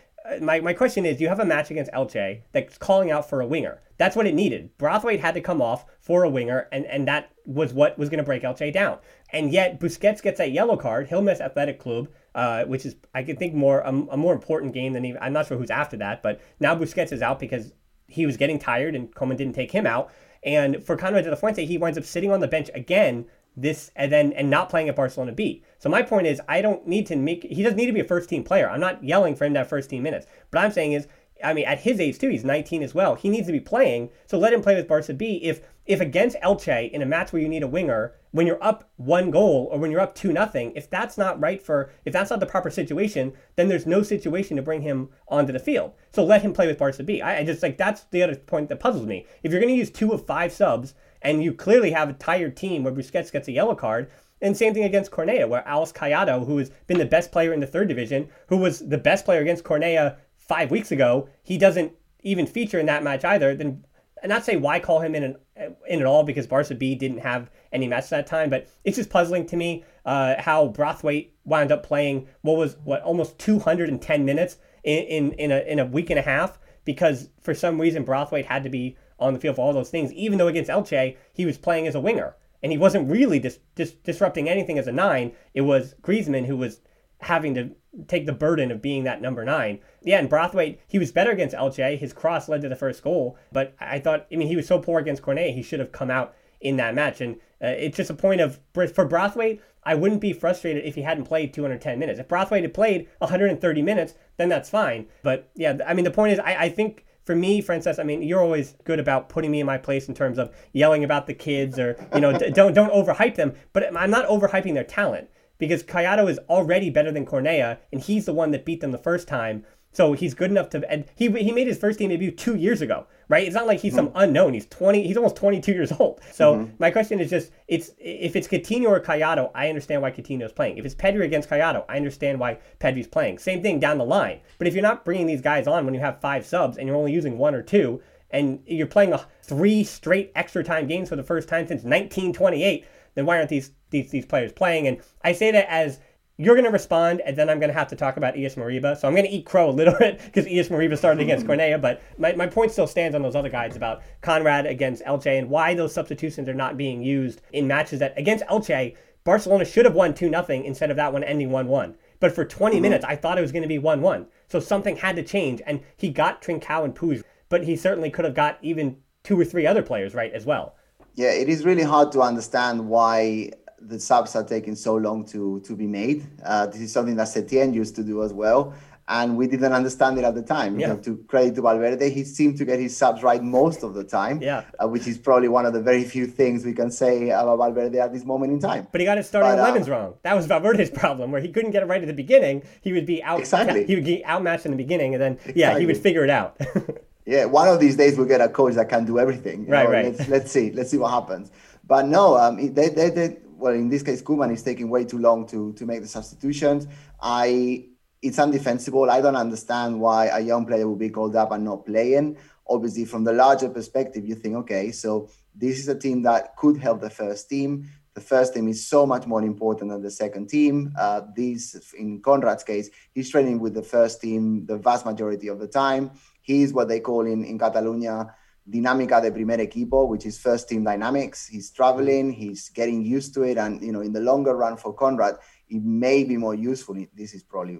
my, my question is, you have a match against Elche that's calling out for a winger. That's what it needed. Braithwaite had to come off for a winger, and, and that was what was going to break Elche down. And yet Busquets gets that yellow card. He'll miss Athletic Club, uh, which is I can think more a, a more important game than even, I'm not sure who's after that. But now Busquets is out because he was getting tired, and Koeman didn't take him out. And for Konrad de la Fuente, he winds up sitting on the bench again this and then and not playing at Barcelona B. So my point is I don't need to make he doesn't need to be a first team player. I'm not yelling for him to have first team minutes. But I'm saying is I mean at his age too, he's 19 as well. He needs to be playing. So let him play with Barca B if if against Elche in a match where you need a winger, when you're up one goal or when you're up two nothing, if that's not right for, if that's not the proper situation, then there's no situation to bring him onto the field. So let him play with Barca B. I, I just like that's the other point that puzzles me. If you're going to use two of five subs and you clearly have a tired team where Busquets gets a yellow card, and same thing against Cornellà, where Alex Collado, who has been the best player in the third division, who was the best player against Cornellà five weeks ago, he doesn't even feature in that match either. Then and not say why call him in an, in at all because Barca B didn't have any matches that time, but it's just puzzling to me uh, how Braithwaite wound up playing what was what almost 210 minutes in, in in a in a week and a half because for some reason Braithwaite had to be on the field for all those things, even though against Elche he was playing as a winger and he wasn't really dis- dis- disrupting anything as a nine. It was Griezmann who was having to take the burden of being that number nine. Yeah, and Braithwaite, he was better against Elche. His cross led to the first goal, but I thought, I mean, he was so poor against Cornellà, he should have come out in that match. And uh, it's just a point of, for Braithwaite, I wouldn't be frustrated if he hadn't played 210 minutes. If Braithwaite had played 130 minutes, then that's fine. But yeah, I mean, the point is, I, I think for me, Francesc, I mean, you're always good about putting me in my place in terms of yelling about the kids or, you know, don't, don't overhype them. But I'm not overhyping their talent because Collado is already better than Cornellà, and he's the one that beat them the first time. So he's good enough to. And he he made his first team debut two years ago, right? It's not like he's mm-hmm. some unknown. He's twenty. He's almost twenty two years old. So mm-hmm. my question is just, it's if it's Coutinho or Collado, I understand why Coutinho is playing. If it's Pedri against Collado, I understand why Pedri's playing. Same thing down the line. But if you're not bringing these guys on when you have five subs and you're only using one or two, and you're playing a three straight extra time games for the first time since 1928 then why aren't these these these players playing? And I say that as you're going to respond, and then I'm going to have to talk about Ilaix Moriba. So I'm going to eat crow a little bit because Ilaix Moriba started against Cornellà, but my, my point still stands on those other guides about Konrad against Elche and why those substitutions are not being used in matches that against Elche, Barcelona should have won 2 0 instead of that one ending 1 1. But for 20 mm-hmm. minutes, I thought it was going to be 1 1. So something had to change, and he got Trincao and Puig, but he certainly could have got even two or three other players right as well yeah, it is really hard to understand why the subs are taking so long to to be made. Uh, this is something that Setien used to do as well, and we didn't understand it at the time. Yeah. You know, to credit to Valverde, he seemed to get his subs right most of the time. Yeah, uh, which is probably one of the very few things we can say about Valverde at this moment in time. But he got his starting elevens uh, wrong. That was Valverde's problem, where he couldn't get it right at the beginning. He would be out. Exactly. He would get outmatched in the beginning, and then exactly. yeah, he would figure it out. yeah, one of these days we'll get a coach that can do everything. Right, know? right. Let's, let's, see. Let's see what happens. But no, um, they, they, they, well, in this case, Koeman is taking way too long to to make the substitutions. I, it's undefensible. I don't understand why a young player will be called up and not playing. Obviously, from the larger perspective, you think, okay, so this is a team that could help the first team. The first team is so much more important than the second team. Uh, in Konrad's case, he's training with the first team the vast majority of the time He's what they call in, in Catalonia dinámica de primer equipo, which is first team dynamics. He's traveling, he's getting used to it. And, you know, in the longer run for Konrad, it may be more useful. This is probably,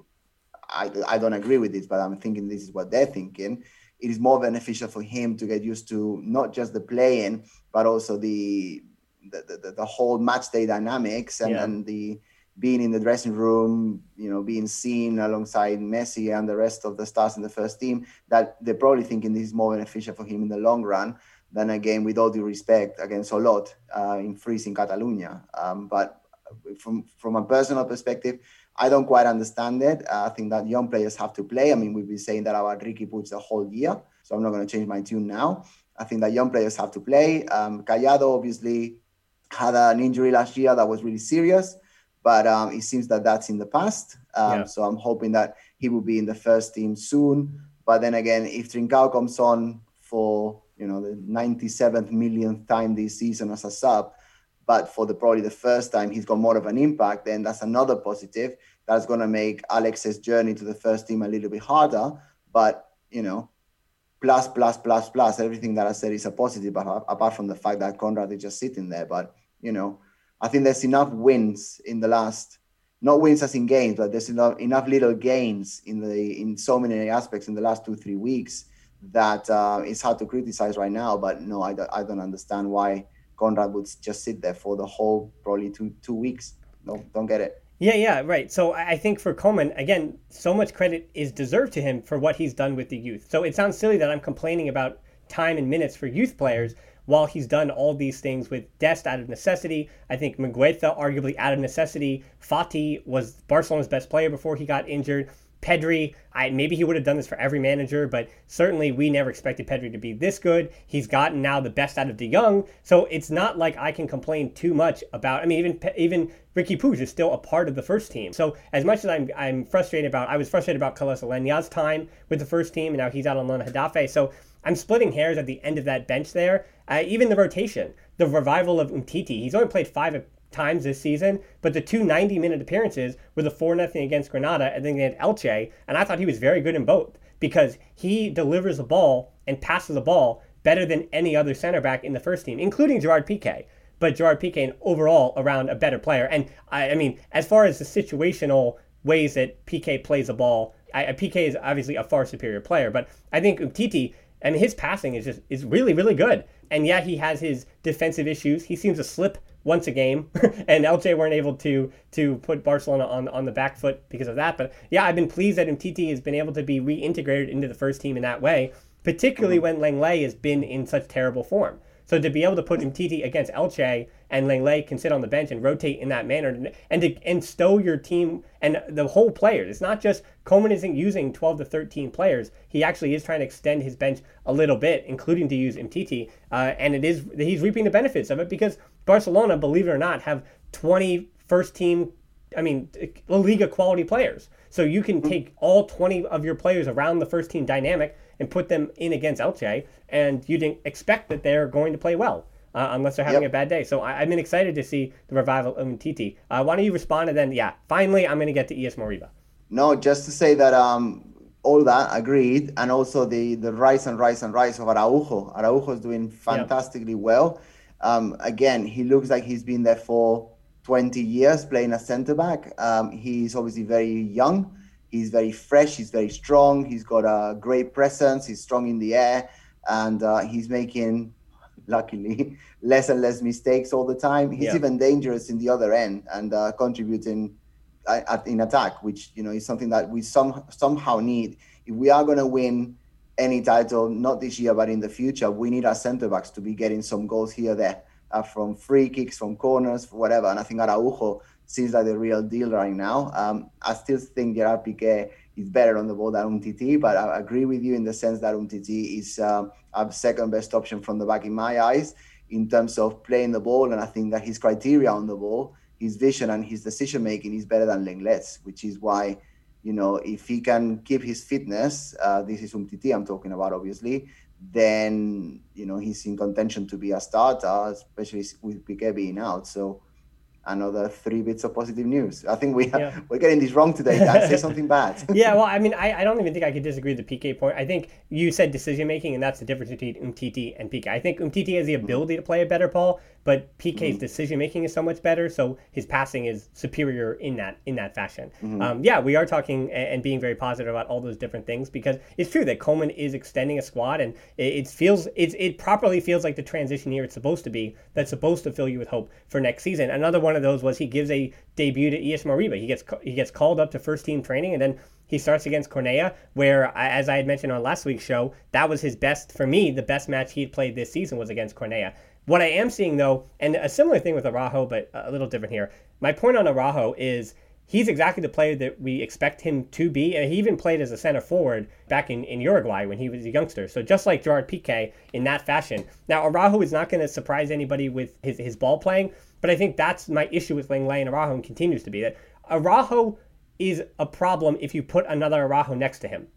I, I don't agree with this, but I'm thinking this is what they're thinking. It is more beneficial for him to get used to not just the playing, but also the, the, the, the whole match day dynamics and, yeah. and the, being in the dressing room, you know, being seen alongside Messi and the rest of the stars in the first team, that they're probably thinking this is more beneficial for him in the long run than again, with all due respect, against Olot uh, in freezing Catalonia. Um, but from from a personal perspective, I don't quite understand it. Uh, I think that young players have to play. I mean, we've been saying that about Riqui Puig the whole year, so I'm not going to change my tune now. I think that young players have to play. Um, Collado obviously had an injury last year that was really serious but um, it seems that that's in the past. Um, yeah. So I'm hoping that he will be in the first team soon. But then again, if Trincao comes on for you know the 97th millionth time this season as a sub, but for the probably the first time he's got more of an impact, then that's another positive. That's going to make Alex's journey to the first team a little bit harder. But you know, plus plus plus plus everything that I said is a positive, But apart from the fact that Konrad is just sitting there. But you know, I think there's enough wins in the last, not wins as in games, but there's enough, enough little gains in the in so many aspects in the last two three weeks that uh, it's hard to criticize right now. But no, I don't, I don't understand why Konrad would just sit there for the whole probably two two weeks. No, don't get it. Yeah, yeah, right. So I think for Koeman, again, so much credit is deserved to him for what he's done with the youth. So it sounds silly that I'm complaining about time and minutes for youth players while he's done all these things with Dest out of necessity, I think Mingueza arguably out of necessity. Fati was Barcelona's best player before he got injured. Pedri, I, maybe he would have done this for every manager, but certainly we never expected Pedri to be this good. He's gotten now the best out of De Jong, so it's not like I can complain too much about. I mean, even even Riqui Puig is still a part of the first team. So as much as I'm I'm frustrated about, I was frustrated about Carlos Aleñá's time with the first team, and now he's out on loan Getafe. So I'm splitting hairs at the end of that bench there. Uh, even the rotation, the revival of Umtiti. He's only played five times this season, but the two 90 minute appearances were the 4 0 against Granada and then against Elche, and I thought he was very good in both because he delivers the ball and passes the ball better than any other center back in the first team, including Gerard Piqué. But Gerard Piqué overall around a better player. And I, I mean, as far as the situational ways that Piqué plays the ball, I, Piqué is obviously a far superior player, but I think Umtiti, I mean, his passing is just is really really good. And yeah, he has his defensive issues. He seems to slip once a game, and Elche weren't able to to put Barcelona on on the back foot because of that. But yeah, I've been pleased that Umtiti has been able to be reintegrated into the first team in that way, particularly mm-hmm. when Lenglet has been in such terrible form. So to be able to put Umtiti against Elche and Lenglet can sit on the bench and rotate in that manner and to and stow your team and the whole players. It's not just Koeman isn't using 12 to 13 players. He actually is trying to extend his bench a little bit, including to use Umtiti. Uh, and it is he's reaping the benefits of it because Barcelona, believe it or not, have 20 first team, I mean, La Liga quality players. So you can take all 20 of your players around the first team dynamic and put them in against Elche, and you didn't expect that they're going to play well. Uh, unless they're having yep. a bad day. So I, have been excited to see the revival of Umtiti. Uh, why don't you respond and then, yeah, finally I'm going to get to Ilaix Moriba. No, just to say that um, all that agreed, and also the the rise and rise and rise of Araujo. Araujo is doing fantastically yep. well. Um, again, he looks like he's been there for 20 years playing a centre back. Um, he's obviously very young. He's very fresh. He's very strong. He's got a great presence. He's strong in the air, and uh, he's making, luckily, less and less mistakes all the time. He's yeah. even dangerous in the other end and uh, contributing uh, in attack, which you know is something that we some somehow need if we are going to win any title, not this year, but in the future, we need our centre backs to be getting some goals here, there, uh, from free kicks, from corners, whatever. And I think Araujo seems like the real deal right now. Um, I still think Gerard Piqué is better on the ball than Umtiti, but I agree with you in the sense that Umtiti is um, a second best option from the back in my eyes in terms of playing the ball. And I think that his criteria on the ball, his vision and his decision making is better than Lenglet's, which is why you know, if he can keep his fitness, uh, this is Umtiti I'm talking about, obviously, then, you know, he's in contention to be a starter, especially with Piqué being out. So another three bits of positive news. I think we yeah. we're getting this wrong today. Dan. Say something bad. yeah, well, I mean, I, I don't even think I could disagree with the Piqué point. I think you said decision making, and that's the difference between Umtiti and Piqué. I think Umtiti has the mm-hmm. ability to play a better ball, but Piqué's mm-hmm. decision making is so much better, so his passing is superior in that in that fashion. Mm-hmm. Um, yeah, we are talking and being very positive about all those different things because it's true that Koeman is extending a squad, and it, it feels it, it properly feels like the transition year it's supposed to be. That's supposed to fill you with hope for next season. Another one of those was he gives a debut to Ilaix Moriba. He gets he gets called up to first team training, and then he starts against Cornellà, where, as I had mentioned on last week's show, that was his best, for me, the best match he had played this season was against Cornellà. What I am seeing though, and a similar thing with Araujo, but a little different here. My point on Araujo is he's exactly the player that we expect him to be. And he even played as a center forward back in, in Uruguay when he was a youngster. So just like Gerard Piqué in that fashion. Now Araujo is not going to surprise anybody with his, his ball playing, but I think that's my issue with Lenglet and Araujo and continues to be that Araujo is a problem if you put another Araujo next to him.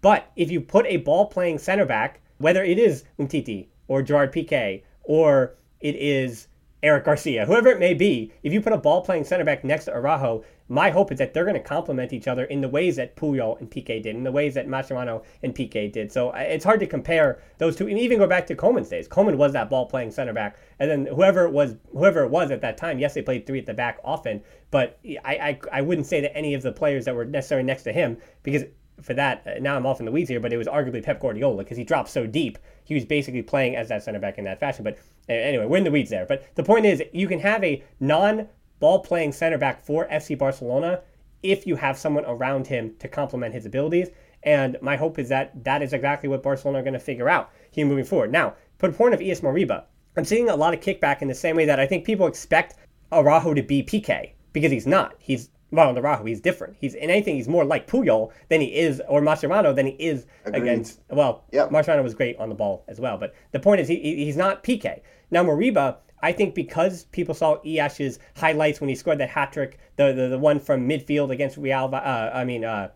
But if you put a ball playing center back, whether it is Umtiti or Gerard Piqué or it is Eric Garcia, whoever it may be, if you put a ball playing center back next to Araujo, my hope is that they're going to complement each other in the ways that Puyol and Piqué did, in the ways that Mascherano and Piqué did. So it's hard to compare those two, and even go back to Koeman's days. Koeman was that ball playing center back, and then whoever it was, whoever it was at that time, yes, they played three at the back often, but I, I, I wouldn't say that any of the players that were necessarily next to him, because for that, uh, now I'm off in the weeds here, but it was arguably Pep Guardiola because he dropped so deep. He was basically playing as that center back in that fashion. But anyway, we're in the weeds there. But the point is, you can have a non ball playing center back for FC Barcelona if you have someone around him to complement his abilities. And my hope is that that is exactly what Barcelona are going to figure out here moving forward. Now, for the point of Ilaix Moriba, I'm seeing a lot of kickback in the same way that I think people expect Araujo to be Piqué because he's not. He's well, on Araujo, he's different. He's in anything, he's more like Puyol than he is, or Mascherano than he is Agreed. against. Well, yep. Mascherano was great on the ball as well, but the point is he, he's not Piqué. Now Moriba, I think because people saw Ilaix's highlights when he scored that hat trick, the, the the one from midfield against Real, uh, I mean uh,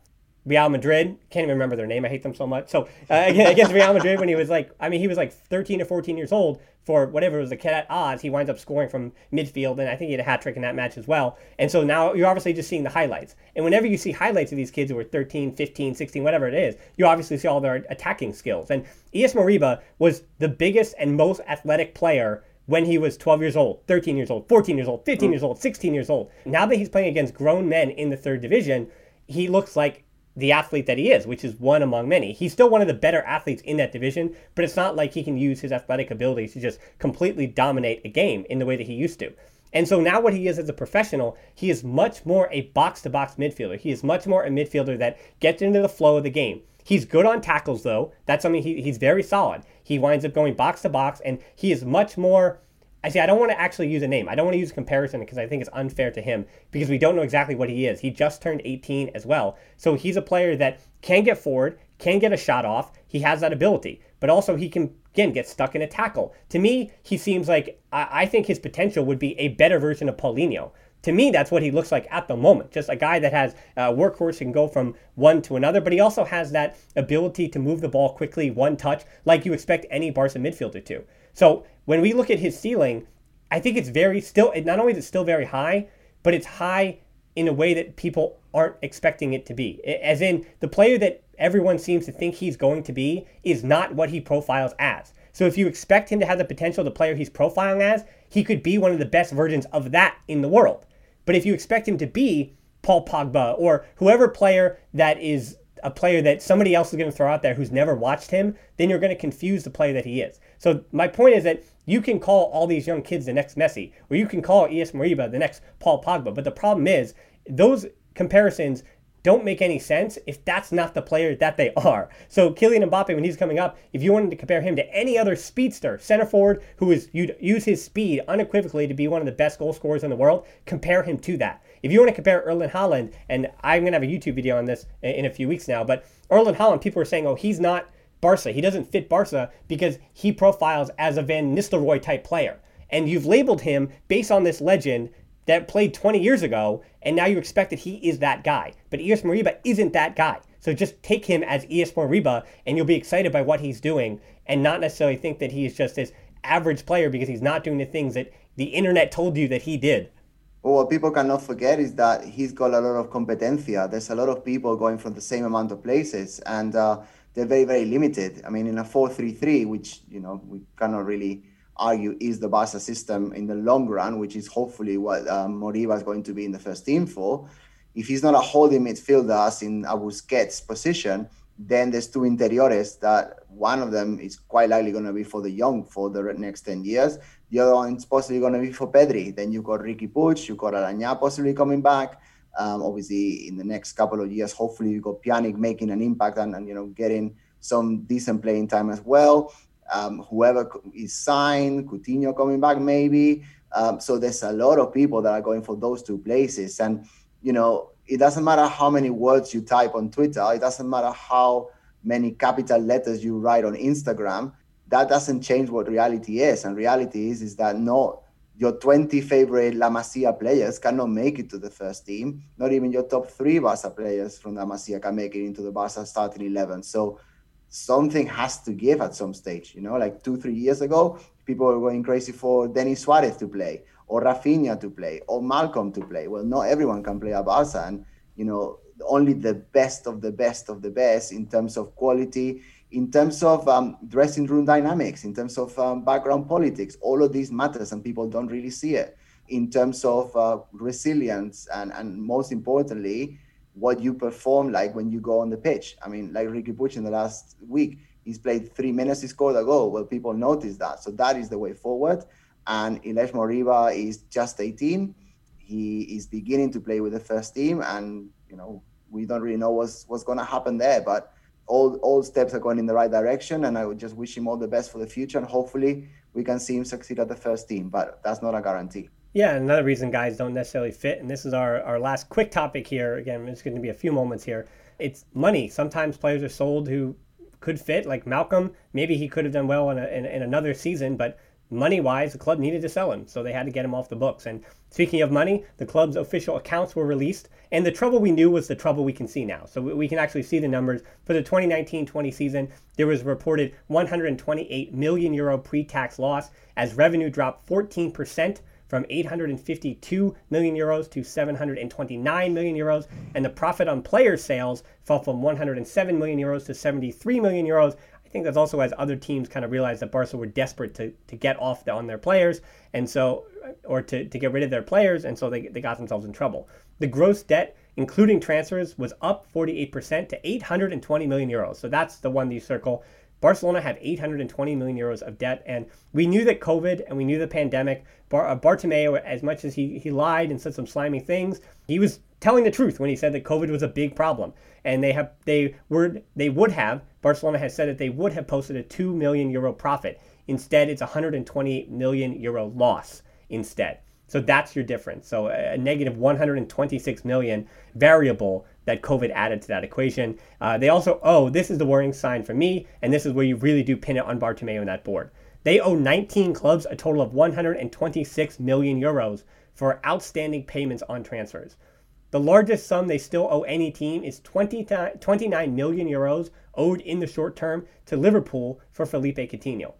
Real Madrid. Can't even remember their name. I hate them so much. So uh, against Real Madrid, when he was like, I mean, he was like 13 or 14 years old for whatever it was the cadet odds. He winds up scoring from midfield, and I think he had a hat trick in that match as well. And so now you're obviously just seeing the highlights. And whenever you see highlights of these kids who are 13, 15, 16, whatever it is, you obviously see all their attacking skills. And Ilaix Moriba was the biggest and most athletic player when he was 12 years old, 13 years old, 14 years old, 15 mm. years old, 16 years old. Now that he's playing against grown men in the third division, he looks like the athlete that he is, which is one among many. He's still one of the better athletes in that division, but it's not like he can use his athletic abilities to just completely dominate a game in the way that he used to. And so now what he is as a professional, he is much more a box to box midfielder. He is much more a midfielder that gets into the flow of the game. He's good on tackles though. That's something he, he's very solid. He winds up going box to box and he is much more I see. I don't want to actually use a name. I don't want to use a comparison because I think it's unfair to him because we don't know exactly what he is. He just turned 18 as well. So he's a player that can get forward, can get a shot off. He has that ability, but also he can, again, get stuck in a tackle. To me, he seems like I, I think his potential would be a better version of Paulinho. To me, that's what he looks like at the moment. Just a guy that has a workhorse and go from one to another, but he also has that ability to move the ball quickly, one touch, like you expect any Barca midfielder to. So when we look at his ceiling, I think it's very still. Not only is it still very high, but it's high in a way that people aren't expecting it to be. As in, the player that everyone seems to think he's going to be is not what he profiles as. So if you expect him to have the potential the player he's profiling as, he could be one of the best versions of that in the world. But if you expect him to be Paul Pogba or whoever player that is a player that somebody else is going to throw out there who's never watched him, then you're going to confuse the player that he is. So my point is that you can call all these young kids the next Messi, or you can call Ilaix Moriba the next Paul Pogba. But the problem is those comparisons don't make any sense if that's not the player that they are. So Kylian Mbappe, when he's coming up, if you wanted to compare him to any other speedster, center forward who is you'd use his speed unequivocally to be one of the best goal scorers in the world, compare him to that. If you want to compare Erling Haaland, and I'm gonna have a YouTube video on this in a few weeks now, but Erling Haaland, people are saying, oh, he's not Barca. He doesn't fit Barca because he profiles as a Van Nistelrooy type player. And you've labeled him based on this legend that played 20 years ago, and now you expect that he is that guy. But Ilaix Moriba isn't that guy. So just take him as Ilaix Moriba, and you'll be excited by what he's doing, and not necessarily think that he is just this average player because he's not doing the things that the internet told you that he did. Well, what people cannot forget is that he's got a lot of competencia. There's a lot of people going from the same amount of places, and uh, they're very, very limited. I mean, in a 4-3-3, which you know we cannot really argue is the Barca system in the long run, which is hopefully what um, Moriba is going to be in the first team for. If he's not a holding midfielder, as in a Busquets position, then there's two interiores that one of them is quite likely going to be for the young for the next 10 years. The other one is possibly going to be for Pedri. Then you've got Riqui Puig, you've got Aleñá possibly coming back. Um, obviously, in the next couple of years, hopefully you've got Pjanic making an impact and, and you know getting some decent playing time as well. Um, whoever is signed, Coutinho coming back maybe. Um, so there's a lot of people that are going for those two places, and you know it doesn't matter how many words you type on Twitter. It doesn't matter how many capital letters you write on Instagram. That doesn't change what reality is, and reality is is that no your 20 favorite La Masia players cannot make it to the first team. Not even your top three Barca players from La Masia can make it into the Barca starting 11. So something has to give at some stage. You know, like two, three years ago, people were going crazy for Denis Suarez to play, or Rafinha to play, or Malcom to play. Well, not everyone can play at Barca. And, you know, only the best of the best of the best in terms of quality in terms of um, dressing room dynamics, in terms of um, background politics, all of these matters, and people don't really see it. In terms of uh, resilience, and, and most importantly, what you perform like when you go on the pitch. I mean, like Riqui Puig in the last week, he's played three minutes, he scored a goal. Well, people notice that. So that is the way forward. And Ilaix Moriba is just 18. He is beginning to play with the first team, and you know we don't really know what's what's going to happen there, but all all steps are going in the right direction, and I would just wish him all the best for the future, and hopefully we can see him succeed at the first team. But that's not a guarantee. Yeah, another reason guys don't necessarily fit, and this is our, our last quick topic here. Again, it's going to be a few moments here. It's money. Sometimes players are sold who could fit, like Malcom. Maybe he could have done well in, a, in, in another season, but money wise, the club needed to sell him, so they had to get him off the books. And speaking of money, the club's official accounts were released, and the trouble we knew was the trouble we can see now. So we can actually see the numbers for the 2019-20 season. There was reported 128 million euro pre-tax loss as revenue dropped 14 percent from 852 million euros to 729 million euros, and the profit on player sales fell from 107 million euros to 73 million euros. I think that's also as other teams kind of realized that Barca were desperate to, to get off the, on their players, and so or to, to get rid of their players, and so they, they got themselves in trouble. The gross debt, including transfers, was up 48% to 820 million euros. So that's the one you circle. Barcelona had 820 million euros of debt, and we knew that COVID and we knew the pandemic. Bar- uh, Bartomeu, as much as he, he lied and said some slimy things, he was telling the truth when he said that COVID was a big problem, and they have they were they would have Barcelona has said that they would have posted a two million euro profit. Instead, it's 128 million euro loss instead. So that's your difference. So a negative 126 million variable that COVID added to that equation. Uh, they also oh, this is the worrying sign for me, and this is where you really do pin it on Bartomeu in that board. They owe 19 clubs a total of 126 million euros for outstanding payments on transfers. The largest sum they still owe any team is 20, 29 million euros owed in the short term to Liverpool for Philippe Coutinho.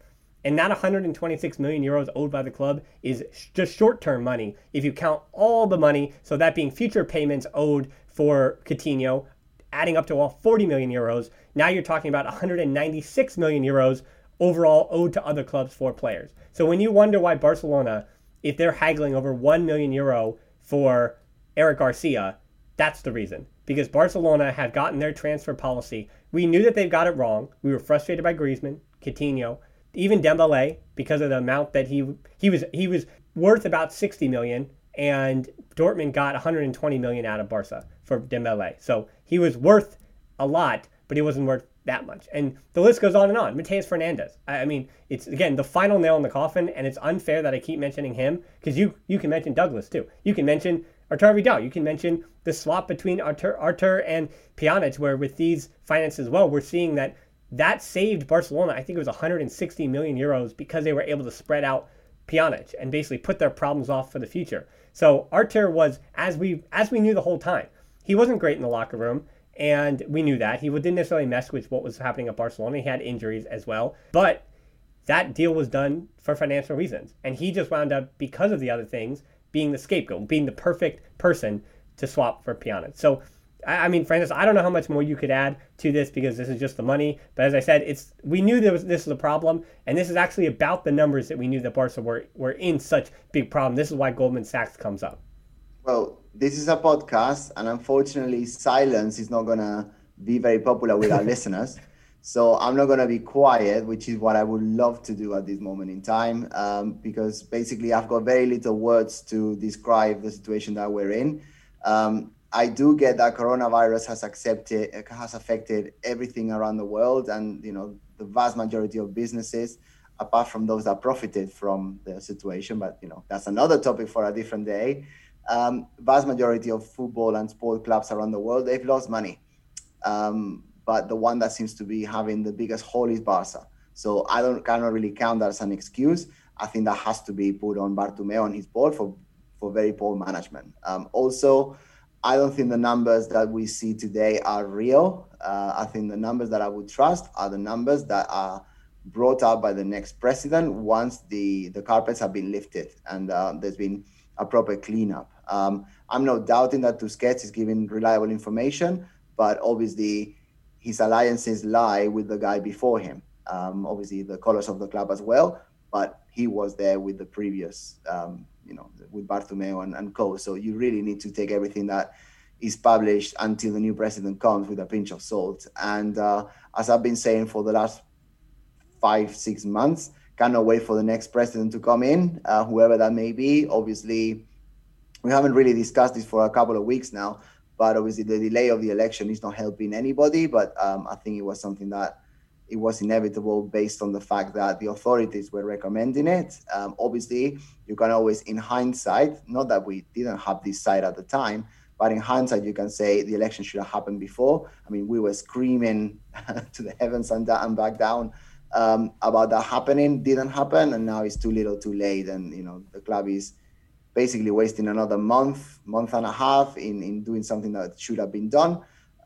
And that 126 million euros owed by the club is just short term money if you count all the money, so that being future payments owed for Coutinho, adding up to all 40 million euros. Now you're talking about 196 million euros overall owed to other clubs for players. So when you wonder why Barcelona, if they're haggling over 1 million euro for Eric Garcia, that's the reason. Because Barcelona have gotten their transfer policy. We knew that they've got it wrong. We were frustrated by Griezmann, Coutinho, even Dembele because of the amount that he he was he was worth about 60 million and Dortmund got 120 million out of Barca for Dembele. So he was worth a lot, but he wasn't worth that much. And the list goes on and on. Matheus Fernandes. I, I mean, it's again the final nail in the coffin, and it's unfair that I keep mentioning him because you you can mention Douglas too. You can mention Artur Vidal. You can mention the swap between Artur, Artur and Pjanic, where with these finances as well, we're seeing that that saved Barcelona. I think it was 160 million euros because they were able to spread out Pjanic and basically put their problems off for the future. So Artur was, as we as we knew the whole time, he wasn't great in the locker room, and we knew that he didn't necessarily mess with what was happening at Barcelona. He had injuries as well, but that deal was done for financial reasons, and he just wound up because of the other things being the scapegoat, being the perfect person to swap for Pjanic. So I, mean, Francesc, I don't know how much more you could add to this because this is just the money. But as I said, it's we knew there was this was a problem, and this is actually about the numbers that we knew that Barca were were in such big problem. This is why Goldman Sachs comes up. Well, this is a podcast, and unfortunately, silence is not gonna be very popular with our listeners. So I'm not gonna be quiet, which is what I would love to do at this moment in time, um, because basically I've got very little words to describe the situation that we're in. Um, I do get that coronavirus has accepted has affected everything around the world, and you know the vast majority of businesses, apart from those that profited from the situation. But you know that's another topic for a different day. Um, vast majority of football and sport clubs around the world they've lost money, um, but the one that seems to be having the biggest hole is Barca. So I don't cannot really count that as an excuse. I think that has to be put on Bartomeu on his board for for very poor management. Um, also I don't think the numbers that we see today are real. Uh, I think the numbers that I would trust are the numbers that are brought up by the next president once the, the carpets have been lifted and uh, there's been a proper cleanup. Um, I'm not doubting that Tusquets is giving reliable information, but obviously his alliances lie with the guy before him. Um, obviously, the colors of the club as well, but he was there with the previous um, you know, with Bartomeu and, and co. So you really need to take everything that is published until the new president comes with a pinch of salt. And uh, as I've been saying for the last five, six months, cannot wait for the next president to come in, uh, whoever that may be. Obviously, we haven't really discussed this for a couple of weeks now, But obviously, the delay of the election is not helping anybody. But um, I think it was something that it was inevitable based on the fact that the authorities were recommending it. Um, obviously, you can always, in hindsight, not that we didn't have this side at the time, but in hindsight, you can say the election should have happened before. I mean, we were screaming to the heavens and, back down um, about that happening. Didn't happen, and now it's too little, too late. And you know, the club is basically wasting another month, month and a half in in doing something that should have been done.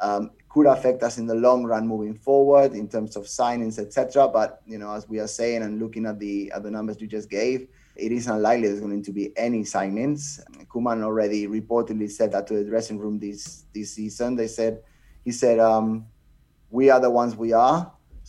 Um, could affect us in the long run moving forward in terms of signings, etc. But you know, as we are saying and looking at the at the numbers you just gave, it is unlikely there's going to be any signings. Koeman already reportedly said that to the dressing room this this season. They said he said, um, "We are the ones we are,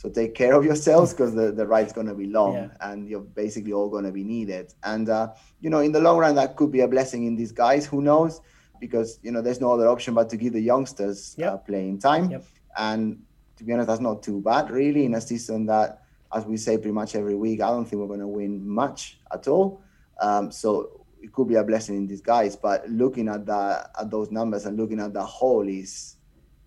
so take care of yourselves because the the ride's going to be long yeah. and you're basically all going to be needed." And uh, you know, in the long run, that could be a blessing in disguise. Who knows? Because you know, there's no other option but to give the youngsters yep. uh, playing time. Yep. And to be honest, that's not too bad, really, in a season that as we say pretty much every week, I don't think we're going to win much at all. Um, so it could be a blessing in disguise. But looking at that, at those numbers and looking at the whole is,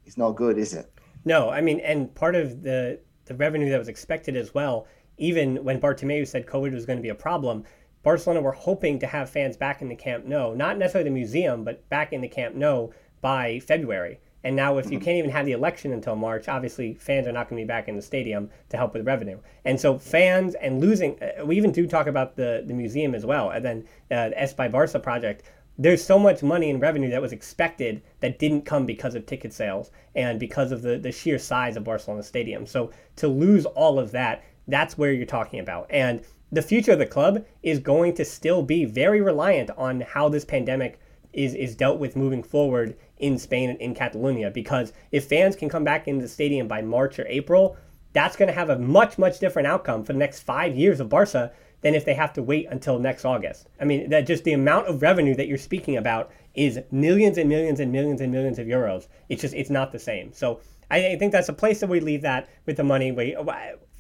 it's not good, is it? No, I mean, and part of the the revenue that was expected as well. Even when Bartomeu said COVID was going to be a problem, Barcelona were hoping to have fans back in the Camp Nou, not necessarily the museum, but back in the Camp Nou by February. And now, if you can't even have the election until March, obviously fans are not going to be back in the stadium to help with revenue. And so, fans and losing, uh, we even do talk about the, the museum as well. And then uh, the Espai Barca project. There's so much money in revenue that was expected that didn't come because of ticket sales and because of the, the sheer size of Barcelona Stadium. So, to lose all of that, that's where you're talking about. And the future of the club is going to still be very reliant on how this pandemic is, is dealt with moving forward in Spain and in Catalonia because if fans can come back into the stadium by March or April, that's going to have a much, much different outcome for the next five years of Barca than if they have to wait until next August. I mean, that just the amount of revenue that you're speaking about is millions and millions and millions and millions of euros. It's just, it's not the same. So I think that's a place that we leave that with the money. We,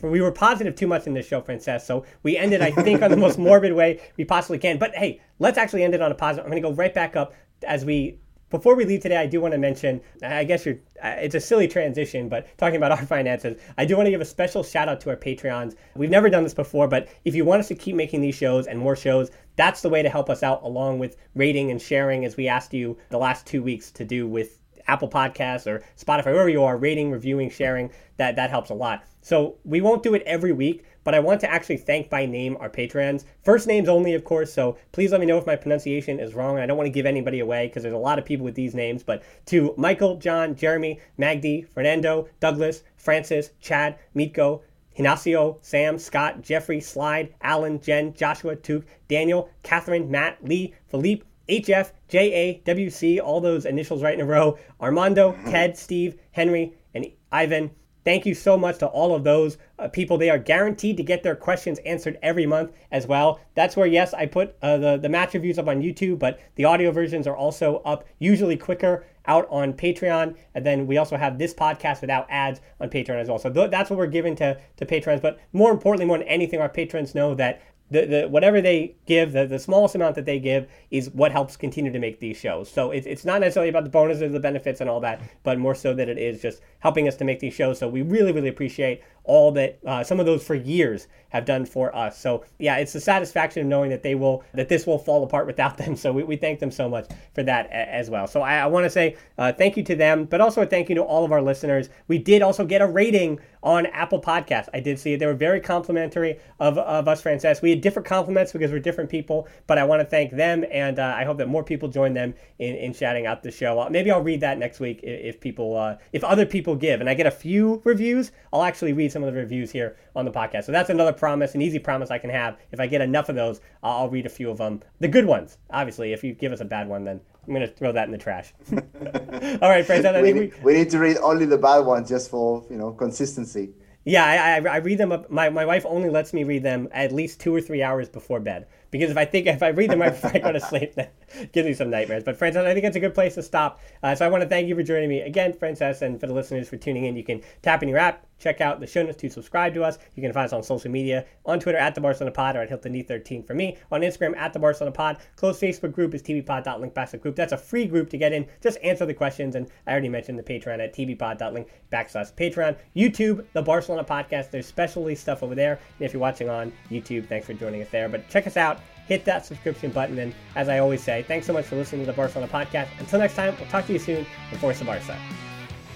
we were positive too much in this show, Francesc. So we ended, I think, on the most morbid way we possibly can. But hey, let's actually end it on a positive. I'm going to go right back up as we before we leave today, I do want to mention, I guess you're, uh, it's a silly transition, but talking about our finances, I do want to give a special shout out to our Patreons. We've never done this before, but if you want us to keep making these shows and more shows, that's the way to help us out, along with rating and sharing, as we asked you the last two weeks to do with Apple Podcasts or Spotify, wherever you are, rating, reviewing, sharing, that, that helps a lot. So we won't do it every week, but I want to actually thank by name our patrons. First names only, of course, so please let me know if my pronunciation is wrong. I don't want to give anybody away because there's a lot of people with these names, but to Michael, John, Jeremy, Magdi, Fernando, Douglas, Francis, Chad, Mitko, Hinacio, Sam, Scott, Jeffrey, Slide, Alan, Jen, Joshua, Tuke, Daniel, Catherine, Matt, Lee, Philippe, HF, JA, WC, all those initials right in a row, Armando, Ted, Steve, Henry, and Ivan. Thank you so much to all of those uh, people. They are guaranteed to get their questions answered every month as well. That's where, yes, I put uh, the, the match reviews up on YouTube, but the audio versions are also up, usually quicker, out on Patreon. And then we also have this podcast without ads on Patreon as well. So th- that's what we're giving to, to patrons. But more importantly, more than anything, our patrons know that the, the whatever they give, the, the smallest amount that they give is what helps continue to make these shows. So it's, it's not necessarily about the bonuses, the benefits, and all that, but more so that it is just helping us to make these shows. So we really, really appreciate all that uh, some of those for years have done for us. So yeah, it's the satisfaction of knowing that they will that this will fall apart without them. So we, we thank them so much for that a, as well. So I, I want to say uh, thank you to them, but also a thank you to all of our listeners. We did also get a rating on Apple Podcasts. I did see it. They were very complimentary of, of us, Francesc. We had different compliments because we're different people, but I want to thank them, and uh, I hope that more people join them in, in shouting out the show. Uh, maybe I'll read that next week if, people, uh, if other people give, and I get a few reviews, I'll actually read some of the reviews here on the podcast. So that's another promise, an easy promise I can have. If I get enough of those, I'll read a few of them. The good ones, obviously. If you give us a bad one, then I'm going to throw that in the trash. All right, friends. we, we, we need to read only the bad ones just for you know consistency. Yeah, I, I, I read them. Up, my, my wife only lets me read them at least two or three hours before bed because if I think if I read them right before I go to sleep, then gives me some nightmares. But Francesc, I think it's a good place to stop. Uh, so I want to thank you for joining me again, Francesc, and for the listeners for tuning in. You can tap in your app, check out the show notes to subscribe to us. You can find us on social media, on Twitter at the Barcelona Pod or at Hilton E13 for me, on Instagram at the Barcelona Pod. Closed Facebook group is tvpod.link backslash group. That's a free group to get in. Just answer the questions, and I already mentioned the Patreon at tvpod.link backslash Patreon. YouTube, the Barcelona Podcast. There's specialty stuff over there. And if you're watching on YouTube, thanks for joining us there. But check us out hit that subscription button. And as I always say, thanks so much for listening to the Barcelona podcast. Until next time, we'll talk to you soon and Forza Barca.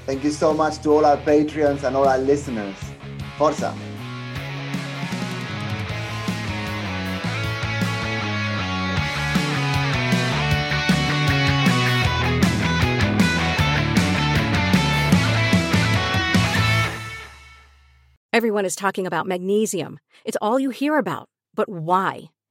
Thank you so much to all our Patreons and all our listeners. Forza. Everyone is talking about magnesium. It's all you hear about. But why?